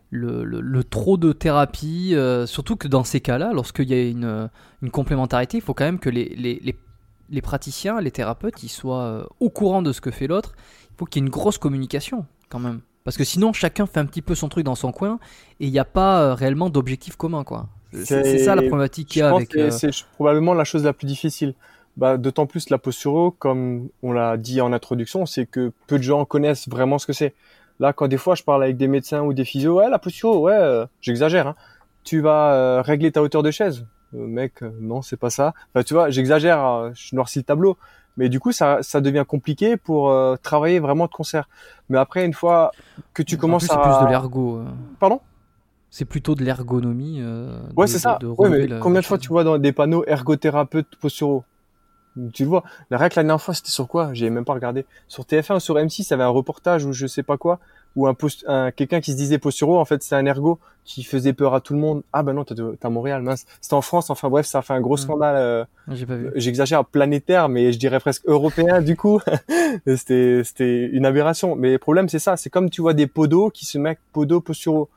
le, trop de thérapie euh, Surtout que dans ces cas-là, lorsqu'il y a une, une complémentarité, il faut quand même que les, praticiens, les thérapeutes, ils soient euh, au courant de ce que fait l'autre. Faut qu'il y ait une grosse communication quand même. Parce que sinon, chacun fait un petit peu son truc dans son coin et il n'y a pas euh, réellement d'objectif commun. quoi. C'est ça la problématique qu'il y Je a pense avec... que euh, c'est probablement la chose la plus difficile. Bah, d'autant plus la posturo, comme on l'a dit en introduction, c'est que peu de gens connaissent vraiment ce que c'est. Là, quand des fois je parle avec des médecins ou des physios, ouais, la posturo, ouais, euh, j'exagère, hein. tu vas euh, régler ta hauteur de chaise. Euh, mec, euh, non, c'est pas ça. Enfin, tu vois, j'exagère, euh, je noircis le tableau, mais du coup, ça, ça devient compliqué pour euh, travailler vraiment de concert. Mais après, une fois que tu En commences plus, à, c'est plus de l'ergo. pardon, C'est plutôt de l'ergonomie. euh, ouais, c'est ça. de- de ouais, relever mais la- combien de fois tu vois dans des panneaux ergothérapeute posturaux? Tu le vois. La règle la dernière fois, c'était sur quoi? J'ai même pas regardé. Sur TF1 ou sur M6, il y avait un reportage ou je sais pas quoi, ou un, un quelqu'un qui se disait posturo. En fait, c'est un ergo qui faisait peur à tout le monde. Ah ben non, t'es à Montréal, mince. C'était en France. Enfin bref, ça a fait un gros scandale. euh, J'ai pas vu. J'exagère planétaire, mais je dirais presque européen du coup. c'était une aberration. Mais le problème c'est ça, c'est comme tu vois des podos qui se mettent podo posturaux.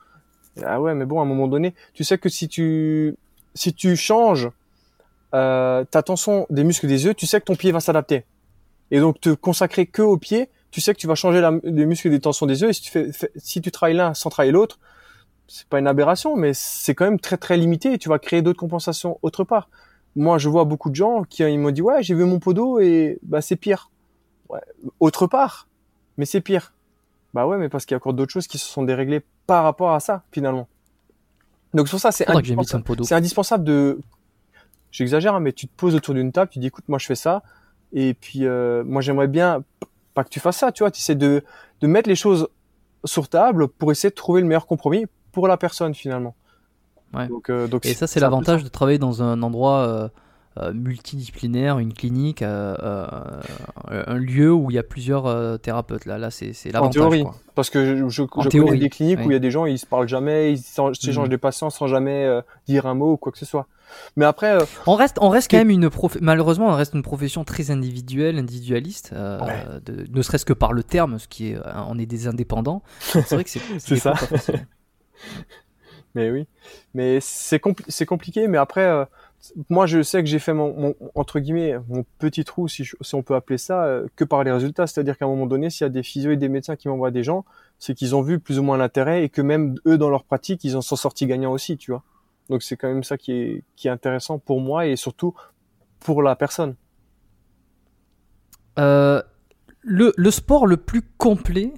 Ah ouais, mais bon, à un moment donné, tu sais que si tu si tu changes euh, ta tension des muscles des yeux, tu sais que ton pied va s'adapter. Et donc te consacrer que au pied, tu sais que tu vas changer la, les muscles des tensions des yeux. Et si tu fais, fais- si tu travailles l'un sans travailler l'autre, c'est pas une aberration, mais c'est quand même très très limité. Et tu vas créer d'autres compensations autre part. Moi, je vois beaucoup de gens qui ils m'ont dit ouais, j'ai vu mon podo et bah c'est pire. Ouais, autre part, mais c'est pire. Bah ouais, mais parce qu'il y a encore d'autres choses qui se sont déréglées par rapport à ça finalement. Donc sur ça, c'est indispensable. C'est indispensable de, j'exagère, hein, mais tu te poses autour d'une table, tu dis écoute, moi je fais ça, et puis euh, moi j'aimerais bien pas que tu fasses ça, tu vois, tu essaies de de mettre les choses sur table pour essayer de trouver le meilleur compromis pour la personne finalement. Ouais. Donc, euh, donc Et ça, c'est l'avantage de travailler dans un endroit euh, euh, multidisciplinaire, une clinique, un lieu où il y a plusieurs thérapeutes. Là, là c'est c'est En l'avantage. théorie, quoi. parce que je, je, En je théorie, connais des cliniques où il y a des gens, ils se parlent jamais, ils s'échangent Mhm. des patients sans jamais dire un mot ou quoi que ce soit. Mais après, euh, On reste, on reste quand même une prof... malheureusement, on reste une profession très individuelle, individualiste, euh, Ouais. de- ne serait-ce que par le terme, ce qui est, euh, on est des indépendants. C'est vrai que c'est C'est ça. pas mais oui, mais c'est compli- c'est compliqué. Mais après, euh, moi, je sais que j'ai fait mon, mon- entre guillemets mon petit trou, si, je- si on peut appeler ça, que par les résultats. C'est-à-dire qu'à un moment donné, s'il y a des physios et des médecins qui m'envoient des gens, c'est qu'ils ont vu plus ou moins l'intérêt et que même eux, dans leur pratique, ils en sont sortis gagnants aussi, tu vois. Donc c'est quand même ça qui est intéressant pour moi et surtout pour la personne. Euh, le, sport le plus complet,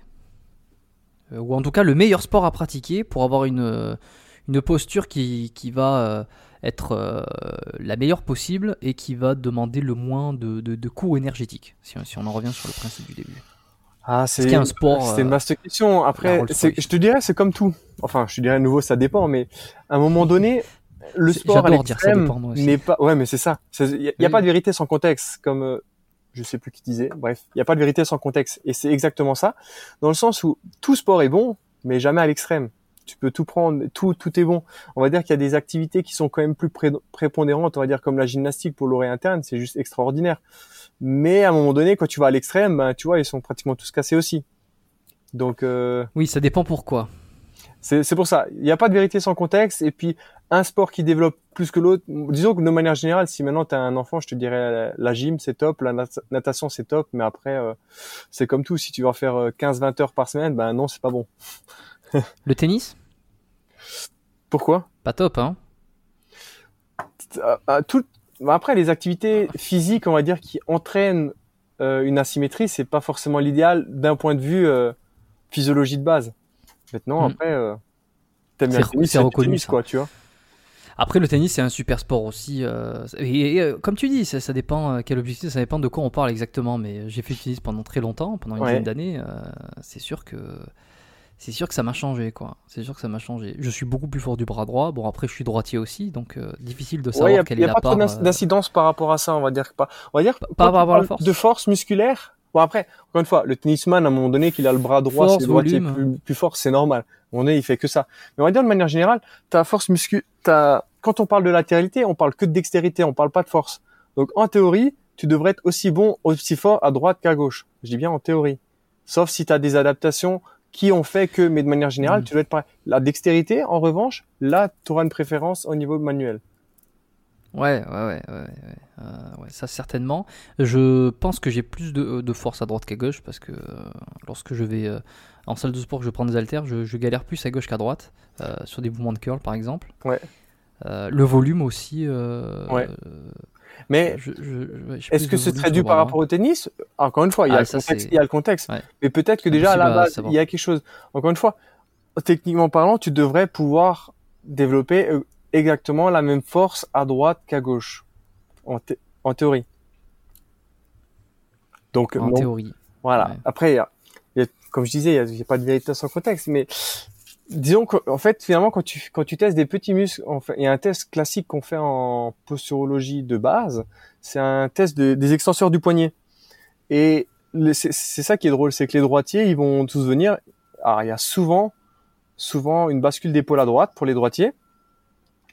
euh, ou en tout cas le meilleur sport à pratiquer pour avoir une, euh, posture qui, va être la meilleure possible et qui va demander le moins de, coûts énergétiques, si on en revient sur le principe du début. Ah, a un sport C'est une euh, vaste question. Après, c'est- je te dirais, c'est comme tout. Enfin, je te dirais à nouveau, ça dépend, mais à un moment donné, le C'est- sport à l'extrême n'est pas. Ouais, mais c'est ça. Il n'y a, pas de vérité sans contexte, comme euh, je sais plus qui disait. Bref, il n'y a pas de vérité sans contexte, et c'est exactement ça, dans le sens où tout sport est bon, mais jamais à l'extrême. Tu peux tout prendre, tout tout est bon. On va dire qu'il y a des activités qui sont quand même plus pré- prépondérantes, on va dire comme la gymnastique pour l'oreille interne, c'est juste extraordinaire. Mais à un moment donné, quand tu vas à l'extrême, ben, tu vois, ils sont pratiquement tous cassés aussi. Donc euh, Oui, ça dépend pourquoi. c'est pour ça. Il n'y a pas de vérité sans contexte. Et puis un sport qui développe plus que l'autre. Disons que de manière générale, si maintenant tu as un enfant, je te dirais la, gym c'est top, la nat- natation c'est top, mais après euh, c'est comme tout. Si tu vas faire 15-20 heures par semaine, ben non, c'est pas bon. Le tennis? Pourquoi? Pas top, hein Ah, ah, tout... bah, Après les activités physiques, on va dire, qui entraînent euh, une asymétrie, c'est pas forcément l'idéal d'un point de vue euh, physiologie de base. Maintenant, Mm. après, euh, t'aimes bien le tennis, c'est reconnu, tennis, ça. quoi, tu vois. Après, le tennis, c'est un super sport aussi. euh, et, et, comme tu dis, ça, ça dépend euh, quel objectif, ça dépend de quoi on parle exactement. Mais j'ai fait du tennis pendant très longtemps, pendant une Ouais. dizaine d'années. euh, c'est sûr que c'est sûr que ça m'a changé, quoi. C'est sûr que ça m'a changé. Je suis beaucoup plus fort du bras droit. Bon, après, je suis droitier aussi, donc euh, difficile de Ouais, savoir il y a, quelle est a la pas part. trop d'inc- euh, d'incidence par rapport à ça, on va dire que pas. On va dire Par rapport on à la force. de force musculaire. Bon après, encore une fois, le tennisman à un moment donné qu'il a le bras droit, Force, c'est le droitier plus, plus fort, c'est normal. À un moment donné, il fait que ça. Mais on va dire de manière générale, ta force muscu, ta quand on parle de latéralité, on parle que de dextérité, on parle pas de force. Donc en théorie, tu devrais être aussi bon, aussi fort à droite qu'à gauche. Je dis bien en théorie. Sauf si tu as des adaptations qui ont fait que, mais de manière générale, Mhm. tu dois être pareil. La dextérité, en revanche, là, tu auras une préférence au niveau manuel. Ouais, ouais, ouais, ouais, ouais, euh, ouais, ça certainement. Je pense que j'ai plus de, de force à droite qu'à gauche parce que euh, lorsque je vais euh, en salle de sport que je prends des haltères, je, je galère plus à gauche qu'à droite sur des mouvements de curl par exemple. Ouais. Le volume aussi. Ouais. Mais je- je- je- j'ai Est-ce que c'est le par rapport au tennis? Encore une fois, il y a Ah, le contexte. c'est- Il y a le contexte. Ouais. Mais peut-être que déjà à la base, il y a quelque chose. Encore une fois, techniquement parlant, tu devrais pouvoir développer euh, exactement la même force à droite qu'à gauche, en, en théorie. Donc, en théorie. Voilà. Après, y a, comme je disais, il n'y a, pas de vérité sans contexte, mais disons qu'en fait, finalement, quand tu quand tu testes des petits muscles, il y a un test classique qu'on fait en posturologie de base, c'est un test des extenseurs du poignet. Et c'est ça qui est drôle, c'est que les droitiers, ils vont tous venir. Alors, il y a souvent, souvent une bascule d'épaule à droite pour les droitiers.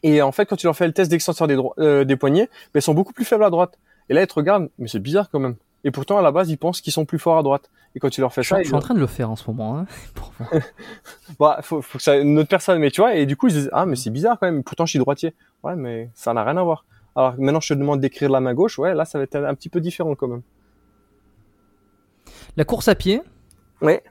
Et en fait, quand tu leur fais le test d'extenseur des, euh, des poignets, ben, ils sont beaucoup plus faibles à droite. Et là, ils te regardent, mais c'est bizarre quand même. Et pourtant, à la base, ils pensent qu'ils sont plus forts à droite. Et quand tu leur fais ça, je suis en train de le faire en ce moment. Hein, bah, faut, faut que ça une autre personne, mais tu vois. Et du coup, ils disent ah, mais c'est bizarre quand même. Pourtant, je suis droitier. Ouais, mais ça n'a rien à voir. Alors maintenant, je te demande d'écrire la main gauche. Ouais, là, ça va être un petit peu différent quand même. La course à pied? Ouais.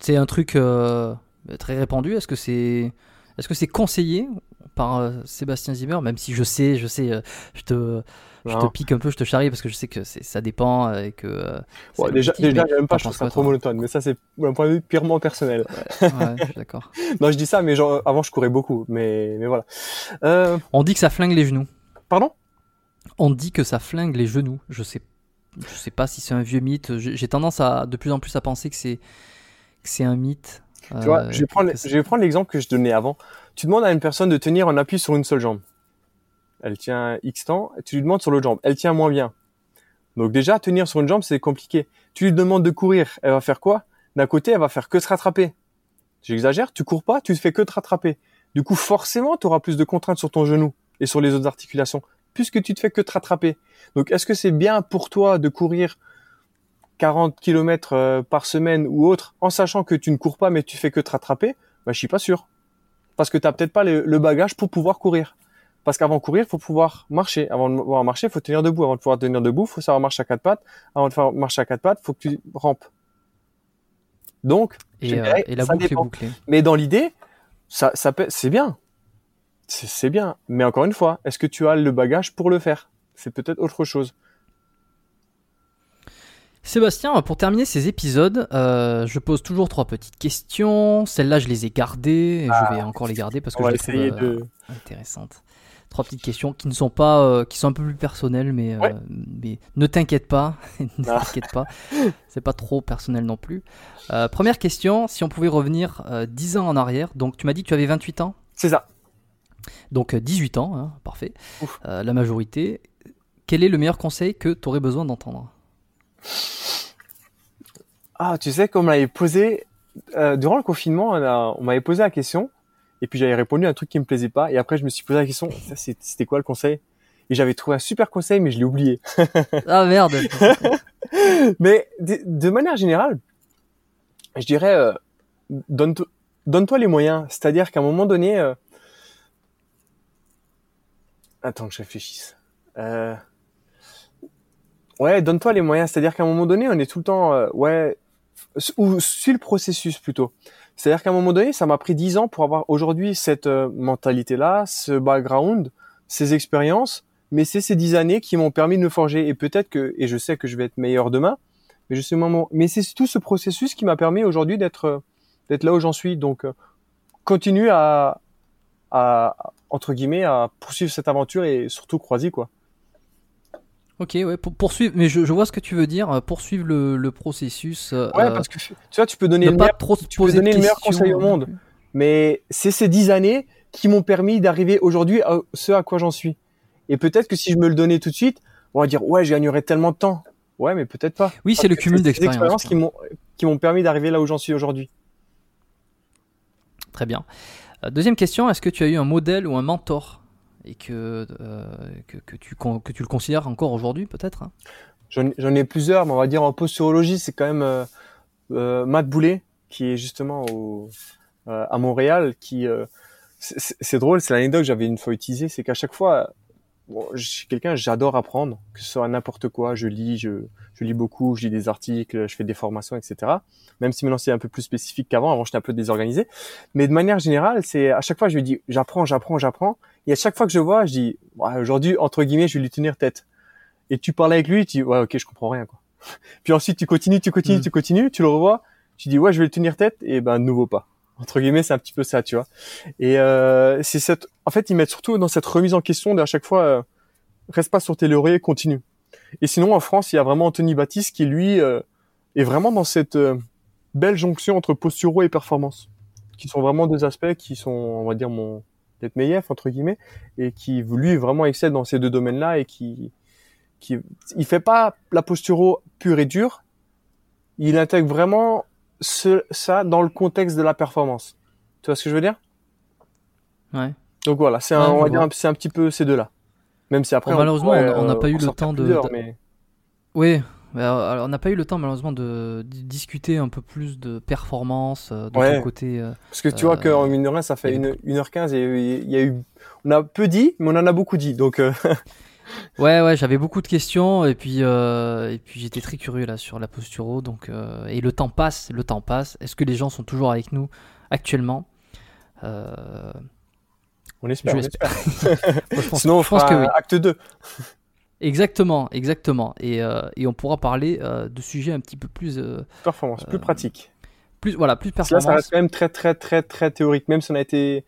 C'est un truc euh, très répandu. Est-ce que c'est, est-ce que c'est conseillé par euh, Sébastien Zimmer, même si je sais, je sais, euh, je te, je te pique un peu, je te charrie parce que je sais que ça dépend et que. Euh, déjà, déjà, même pas, je trouve ça trop monotone, mais ça c'est un point de vue purement personnel. Ouais, je suis d'accord. non, je dis ça, mais genre avant je courais beaucoup, mais mais voilà. On dit que ça flingue les genoux. Pardon? On dit que ça flingue les genoux. Je sais, je sais pas si c'est un vieux mythe. J'ai tendance à de plus en plus à penser que c'est un mythe. Tu vois, je vais prendre, je vais prendre l'exemple que je donnais avant tu demandes à une personne de tenir en appui sur une seule jambe. Elle tient X temps, tu lui demandes sur l'autre jambe. Elle tient moins bien. Donc déjà, tenir sur une jambe, c'est compliqué. Tu lui demandes de courir, elle va faire quoi? D'un côté, elle va faire que se rattraper. J'exagère, tu cours pas, tu ne fais que te rattraper. Du coup, forcément, tu auras plus de contraintes sur ton genou et sur les autres articulations, puisque tu te fais que te rattraper. Donc, est-ce que c'est bien pour toi de courir 40 km euh, par semaine ou autre, en sachant que tu ne cours pas, mais tu fais que te rattraper? Bah, je suis pas sûr parce que tu n'as peut-être pas le, bagage pour pouvoir courir. Parce qu'avant de courir, il faut pouvoir marcher. Avant de pouvoir marcher, il faut tenir debout. Avant de pouvoir tenir debout, il faut savoir marcher à quatre pattes. Avant de faire marcher à quatre pattes, il faut que tu rampes. Donc, et, euh, la boucle est bouclée. Mais dans l'idée, ça, ça c'est bien. C'est bien. Mais encore une fois, est-ce que tu as le bagage pour le faire? C'est peut-être autre chose. Sébastien, pour terminer ces épisodes, euh, je pose toujours trois petites questions. Celles-là, je les ai gardées et je ah. vais encore les garder parce que je les trouve euh, intéressantes. Trois petites questions qui ne sont pas, euh, qui sont un peu plus personnelles, mais, mais ne t'inquiète pas, ne ah. t'inquiète pas, c'est pas trop personnel non plus. première question, si on pouvait revenir 10 ans en arrière, donc tu m'as dit que tu avais 28 ans C'est ça. Donc 18 ans, hein, parfait. la majorité. Quel est le meilleur conseil que tu aurais besoin d'entendre? Ah, tu sais qu'on m'avait posé euh, durant le confinement, on, m'avait posé la question et puis j'avais répondu à un truc qui me plaisait pas et après je me suis posé la question, c'était quoi le conseil? Et j'avais trouvé un super conseil mais je l'ai oublié. ah merde. mais de, manière générale, je dirais euh, donne-toi les moyens, c'est-à-dire qu'à un moment donné euh, Attends que je réfléchisse. Euh... Ouais, donne-toi les moyens. C'est-à-dire qu'à un moment donné, on est tout le temps, ouais, ou suis le processus plutôt. C'est-à-dire qu'à un moment donné, ça m'a pris dix ans pour avoir aujourd'hui cette euh, mentalité-là, ce background, ces expériences. Mais c'est ces dix années qui m'ont permis de me forger. Et peut-être que, et je sais que je vais être meilleur demain, mais je sais moment. Mais c'est tout ce processus qui m'a permis aujourd'hui d'être, euh, d'être là où j'en suis. Donc, continue à, à, entre guillemets, à poursuivre cette aventure et surtout croiser quoi. Ok, ouais, pour, poursuivre, mais je, je, vois ce que tu veux dire, euh, poursuivre le, le processus. Euh, ouais, parce que tu vois, tu peux donner, le meilleur, tu peux donner le meilleur conseil au monde, mais c'est ces dix années qui m'ont permis d'arriver aujourd'hui à ce à quoi j'en suis. Et peut-être que si je me le donnais tout de suite, on va dire ouais, je gagnerais tellement de temps. Ouais, mais peut-être pas. Oui, c'est le cumul d'expériences qui m'ont qui m'ont permis d'arriver là où j'en suis aujourd'hui. Très bien. Euh, deuxième question, est-ce que tu as eu un modèle ou un mentor? Et que, euh, que, que, tu, que tu le considères encore aujourd'hui peut-être hein J'en ai plusieurs, mais on va dire en posturologie, c'est quand même euh, euh, Matt Boulet, qui est justement à Montréal, qui... C'est drôle, c'est l'anecdote que j'avais une fois utilisée, c'est qu'à chaque fois, bon, je suis quelqu'un, j'adore apprendre, que ce soit n'importe quoi, je lis, je, je lis beaucoup, je lis des articles, je fais des formations, etc. Même si maintenant c'est un peu plus spécifique qu'avant, avant j'étais un peu désorganisé. Mais de manière générale, c'est à chaque fois je lui dis, j'apprends, j'apprends, j'apprends. Et à chaque fois que je vois, je dis, ouais, aujourd'hui, entre guillemets, je vais lui tenir tête. Et tu parles avec lui, tu dis, ouais, ok, je comprends rien, quoi. Puis ensuite, tu continues, tu continues, mm. tu continues, tu le revois, tu dis, ouais, je vais le tenir tête, et ben, de nouveau pas. Entre guillemets, c'est un petit peu ça, tu vois. Et euh, c'est cette en fait, ils mettent surtout dans cette remise en question d'à chaque fois, euh, reste pas sur tes lauriers, continue. Et sinon, en France, il y a vraiment Anthony Baptiste qui, lui, euh, est vraiment dans cette euh, belle jonction entre posturaux et performance, qui sont vraiment deux aspects qui sont, on va dire, mon peut-être meilleur entre guillemets, et qui, lui, vraiment excelle dans ces deux domaines-là et qui, qui, il fait pas la posturo pure et dure, il intègre vraiment ce, ça dans le contexte de la performance. Tu vois ce que je veux dire? Ouais. Donc voilà, c'est un, on va dire, c'est un petit peu ces deux-là. Même si après, malheureusement, on n'a pas eu le temps de. Oui, alors, on n'a pas eu le temps malheureusement de, de, discuter un peu plus de performance de ouais. côté. Euh, Parce que tu vois qu'en mine de rien, ça fait une, 1h15 et il y a eu, on a peu dit, mais on en a beaucoup dit. Donc. Euh... ouais, ouais, j'avais beaucoup de questions et puis euh, et puis j'étais très curieux là sur la posturo. Donc euh, et le temps passe, le temps passe. Est-ce que les gens sont toujours avec nous actuellement? Euh, On espère. Je on l'espère. espère. Moi, je pense, Sinon, on je pense que oui. acte 2. Exactement, exactement. Et, euh, et on pourra parler euh, de sujets un petit peu plus, euh, Performance, plus pratique. plus voilà, plus que Là, performance. ça reste quand même très, très, très, très théorique. Même si on a été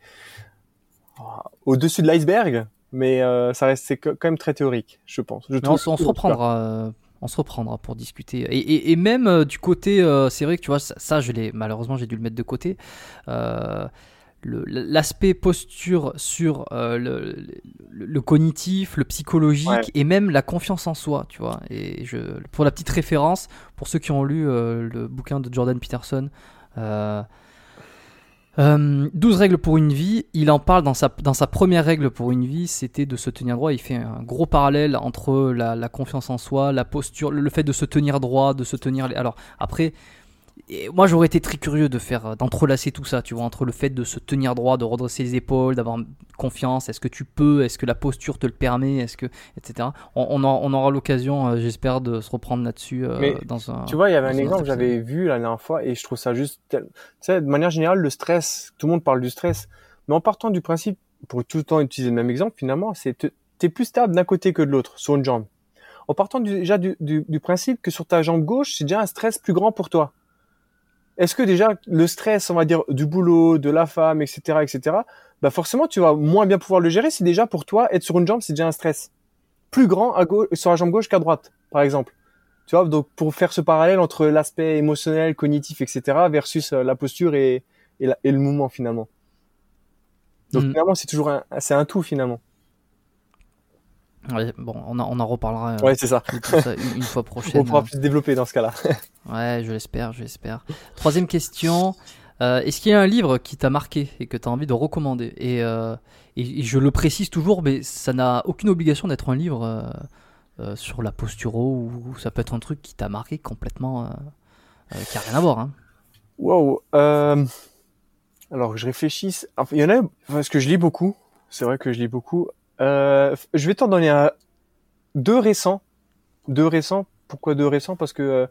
au-dessus de l'iceberg, mais euh, ça reste c'est quand même très théorique, je pense. Je on, se- on reprendra. euh, on se reprendra pour discuter. Et, et- et même euh, du côté, c'est vrai que tu vois, ça, ça, je l'ai malheureusement j'ai dû le mettre de côté. Euh, L'aspect posture sur euh, le, le- le cognitif, le psychologique Ouais. et même la confiance en soi, tu vois. Et je, pour la petite référence, pour ceux qui ont lu euh, le bouquin de Jordan Peterson, euh, euh, 12 règles pour une vie, il en parle dans sa, dans sa première règle pour une vie, c'était de se tenir droit. Il fait un gros parallèle entre la, la confiance en soi, la posture, le, le fait de se tenir droit, de se tenir. Alors après, et moi j'aurais été très curieux de faire d'entrelacer tout ça, tu vois, entre le fait de se tenir droit, de redresser les épaules, d'avoir confiance. Est-ce que tu peux? Est-ce que la posture te le permet? Est-ce que etc. On, on, en- on aura l'occasion, euh, j'espère, de se reprendre là-dessus euh, dans un. Tu vois, il y avait un exemple que j'avais vu la dernière fois et je trouve ça juste. tel- Tu sais, de manière générale, le stress, tout le monde parle du stress, mais en partant du principe, pour tout le temps utiliser le même exemple, finalement, c'est te- t'es plus stable d'un côté que de l'autre sur une jambe. En partant du- déjà du, du, du principe que sur ta jambe gauche, c'est déjà un stress plus grand pour toi. Est-ce que déjà le stress, on va dire, du boulot, de la femme, etc., etc., bah forcément tu vas moins bien pouvoir le gérer si déjà pour toi être sur une jambe c'est déjà un stress plus grand à gauche, sur la jambe gauche qu'à droite, par exemple. Tu vois, donc pour faire ce parallèle entre l'aspect émotionnel, cognitif, etc., versus euh, la posture et, et, la- et le mouvement finalement. Donc Mm. finalement, c'est toujours un, c'est un tout finalement. Ouais, bon, on, en- on en reparlera euh, Ouais, c'est ça. une, fois prochaine. On pourra plus développer dans ce cas-là. Ouais, je l'espère, je l'espère. Troisième question. Euh, Est-ce qu'il y a un livre qui t'a marqué et que tu as envie de recommander? Et, euh, et, et je le précise toujours, mais ça n'a aucune obligation d'être un livre euh, sur la posturo ou, ou ça peut être un truc qui t'a marqué complètement, qui a rien à voir. Hein. Wow. Alors que je réfléchisse. Enfin, il y en a parce que je lis beaucoup. C'est vrai que je lis beaucoup. Euh... Je vais t'en donner un... deux récents. Deux récents. Pourquoi deux récents? Parce que euh,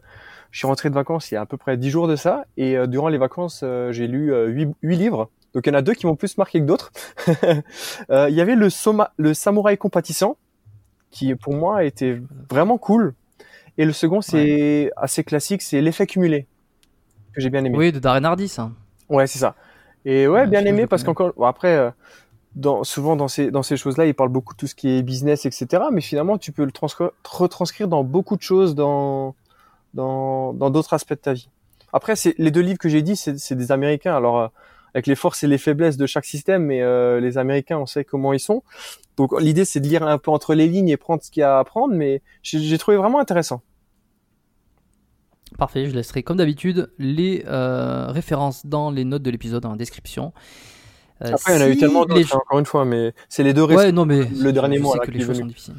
je suis rentré de vacances il y a à peu près dix jours de ça et euh, durant les vacances euh, j'ai lu euh, huit, huit livres. Donc il y en a deux qui m'ont plus marqué que d'autres. Euh, Il y avait le, Soma... le Samouraï compatissant qui pour moi était vraiment cool. Et le second c'est assez classique, c'est l'effet cumulé que j'ai bien aimé. Oui, de Darren Hardy, ça. Ouais, c'est ça. Et ouais, Ouais, bien aimé parce qu'encore bon, après, euh, dans, souvent dans ces dans ces choses-là, il parle beaucoup de tout ce qui est business, etc. Mais finalement, tu peux le transcri- retranscrire dans beaucoup de choses, dans d'autres aspects de ta vie. Après, c'est les deux livres que j'ai dit, c'est des Américains. Alors euh, avec les forces et les faiblesses de chaque système, mais euh, les Américains, on sait comment ils sont. Donc l'idée, c'est de lire un peu entre les lignes et prendre ce qu'il y a à apprendre. Mais j'ai trouvé vraiment intéressant. Parfait, je laisserai comme d'habitude les euh, références dans les notes de l'épisode, dans la description. Euh, Après, il y en a eu tellement les d'autres, hein, encore une fois, mais c'est les deux. Ouais, non, mais le dernier là, que les choses sont difficiles.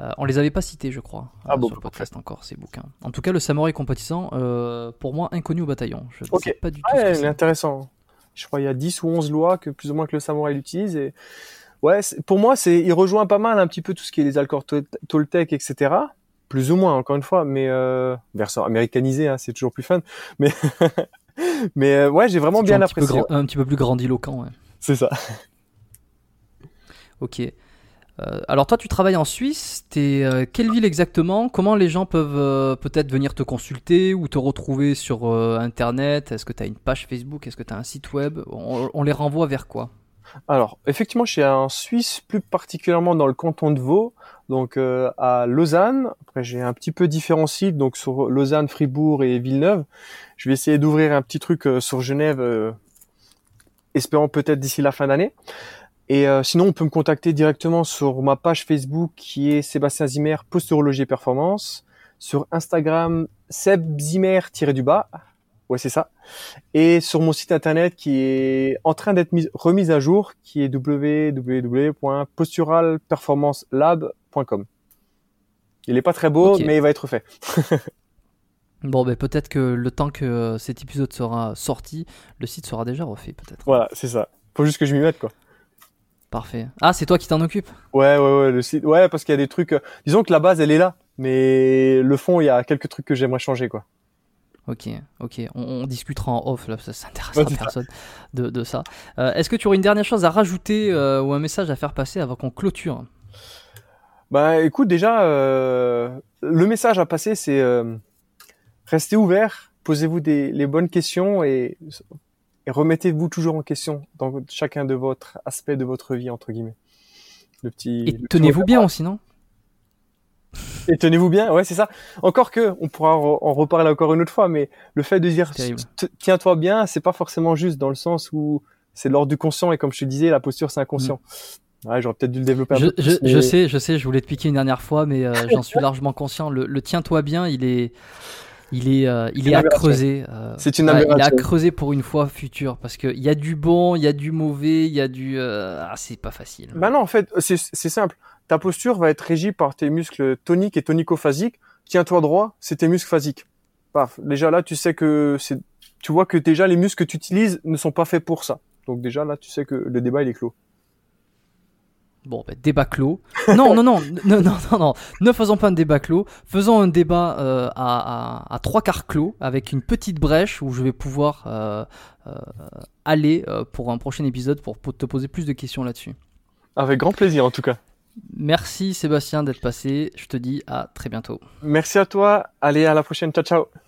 Euh, on les avait pas cités, je crois, Ah euh, bon, sur le podcast encore, ces bouquins. En tout cas, le samouraï compatissant, euh, pour moi, inconnu au bataillon. Je ne Ok. sais pas du tout ce Ouais, que il est c'est. intéressant. Je crois qu'il y a 10 ou 11 lois que plus ou moins que le samouraï utilise et ouais, pour moi c'est il rejoint pas mal un petit peu tout ce qui est les accords tol- Toltec etc. Plus ou moins encore une fois, mais version américanisée, hein, c'est toujours plus fun. Mais mais euh, ouais, j'ai vraiment bien un petit apprécié. grand- un petit peu plus grandiloquent, ouais. C'est ça. Ok. Euh, alors toi, tu travailles en Suisse. T'es euh, quelle ville exactement? Comment les gens peuvent peut-être venir te consulter ou te retrouver sur Internet? Est-ce que tu as une page Facebook? Est-ce que tu as un site web? On, on les renvoie vers quoi? Alors, effectivement, je suis en Suisse, plus particulièrement dans le canton de Vaud, donc euh, à Lausanne. Après, j'ai un petit peu différents sites, donc sur Lausanne, Fribourg et Villeneuve. Je vais essayer d'ouvrir un petit truc euh, sur Genève, euh, espérant peut-être d'ici la fin d'année. Et sinon, on peut me contacter directement sur ma page Facebook qui est Sébastien Zimmer, posturologie performance. Sur Instagram, Seb du bas Ouais, c'est ça. Et sur mon site internet qui est en train d'être remis à jour, qui est www.posturalperformancelab.com. Il est pas très beau, mais il va être fait. bon, ben peut-être que le temps que euh, cet épisode sera sorti, le site sera déjà refait, peut-être. Voilà, c'est ça. Faut juste que je m'y mette, quoi. Parfait. Ah, c'est toi qui t'en occupes? Ouais, ouais, ouais, le site. Ouais, parce qu'il y a des trucs. Euh, disons que la base, elle est là, mais le fond, il y a quelques trucs que j'aimerais changer, quoi. Ok, ok. On, discutera en off, là, ça s'intéresse à personne de, ça. Euh, est-ce que tu aurais une dernière chose à rajouter euh, ou un message à faire passer avant qu'on clôture? Bah écoute, déjà, euh, le message à passer, c'est restez ouvert, posez-vous les bonnes questions et, remettez-vous toujours en question dans chacun de votre aspect de votre vie, entre guillemets. Le petit, et tenez-vous bien aussi, non? Et tenez-vous bien, ouais, c'est ça. Encore que, on pourra en reparler encore une autre fois, mais le fait de dire tiens-toi bien, c'est pas forcément juste dans le sens où c'est l'ordre du conscient et comme je te disais, la posture c'est inconscient. Mm. Ouais, j'aurais peut-être dû le développer un je, peu. Je, je, sais, je sais, je voulais te piquer une dernière fois, mais euh, j'en suis largement conscient. Le, tiens-toi bien, il est, il est, euh, il est à creuser. Euh, c'est une ouais, Il est à creuser pour une fois future parce qu'il y a du bon, il y a du mauvais, il y a du. ah, c'est pas facile. Bah non, en fait, c'est simple ta posture va être régie par tes muscles toniques et tonico-phasiques. Tiens-toi droit, c'est tes muscles phasiques. Paf. Déjà là, tu sais que c'est, tu vois que déjà les muscles que tu utilises ne sont pas faits pour ça. Donc déjà là, tu sais que le débat il est clos. Bon, ben, débat clos. Non, non, non, non, non, non, non, ne faisons pas un débat clos. Faisons un débat euh, à, à, trois quarts clos avec une petite brèche où je vais pouvoir euh, euh, aller pour un prochain épisode pour te poser plus de questions là-dessus. Avec grand plaisir en tout cas. Merci Sébastien d'être passé. Je te dis à très bientôt. Merci à toi. Allez, à la prochaine. Ciao, ciao.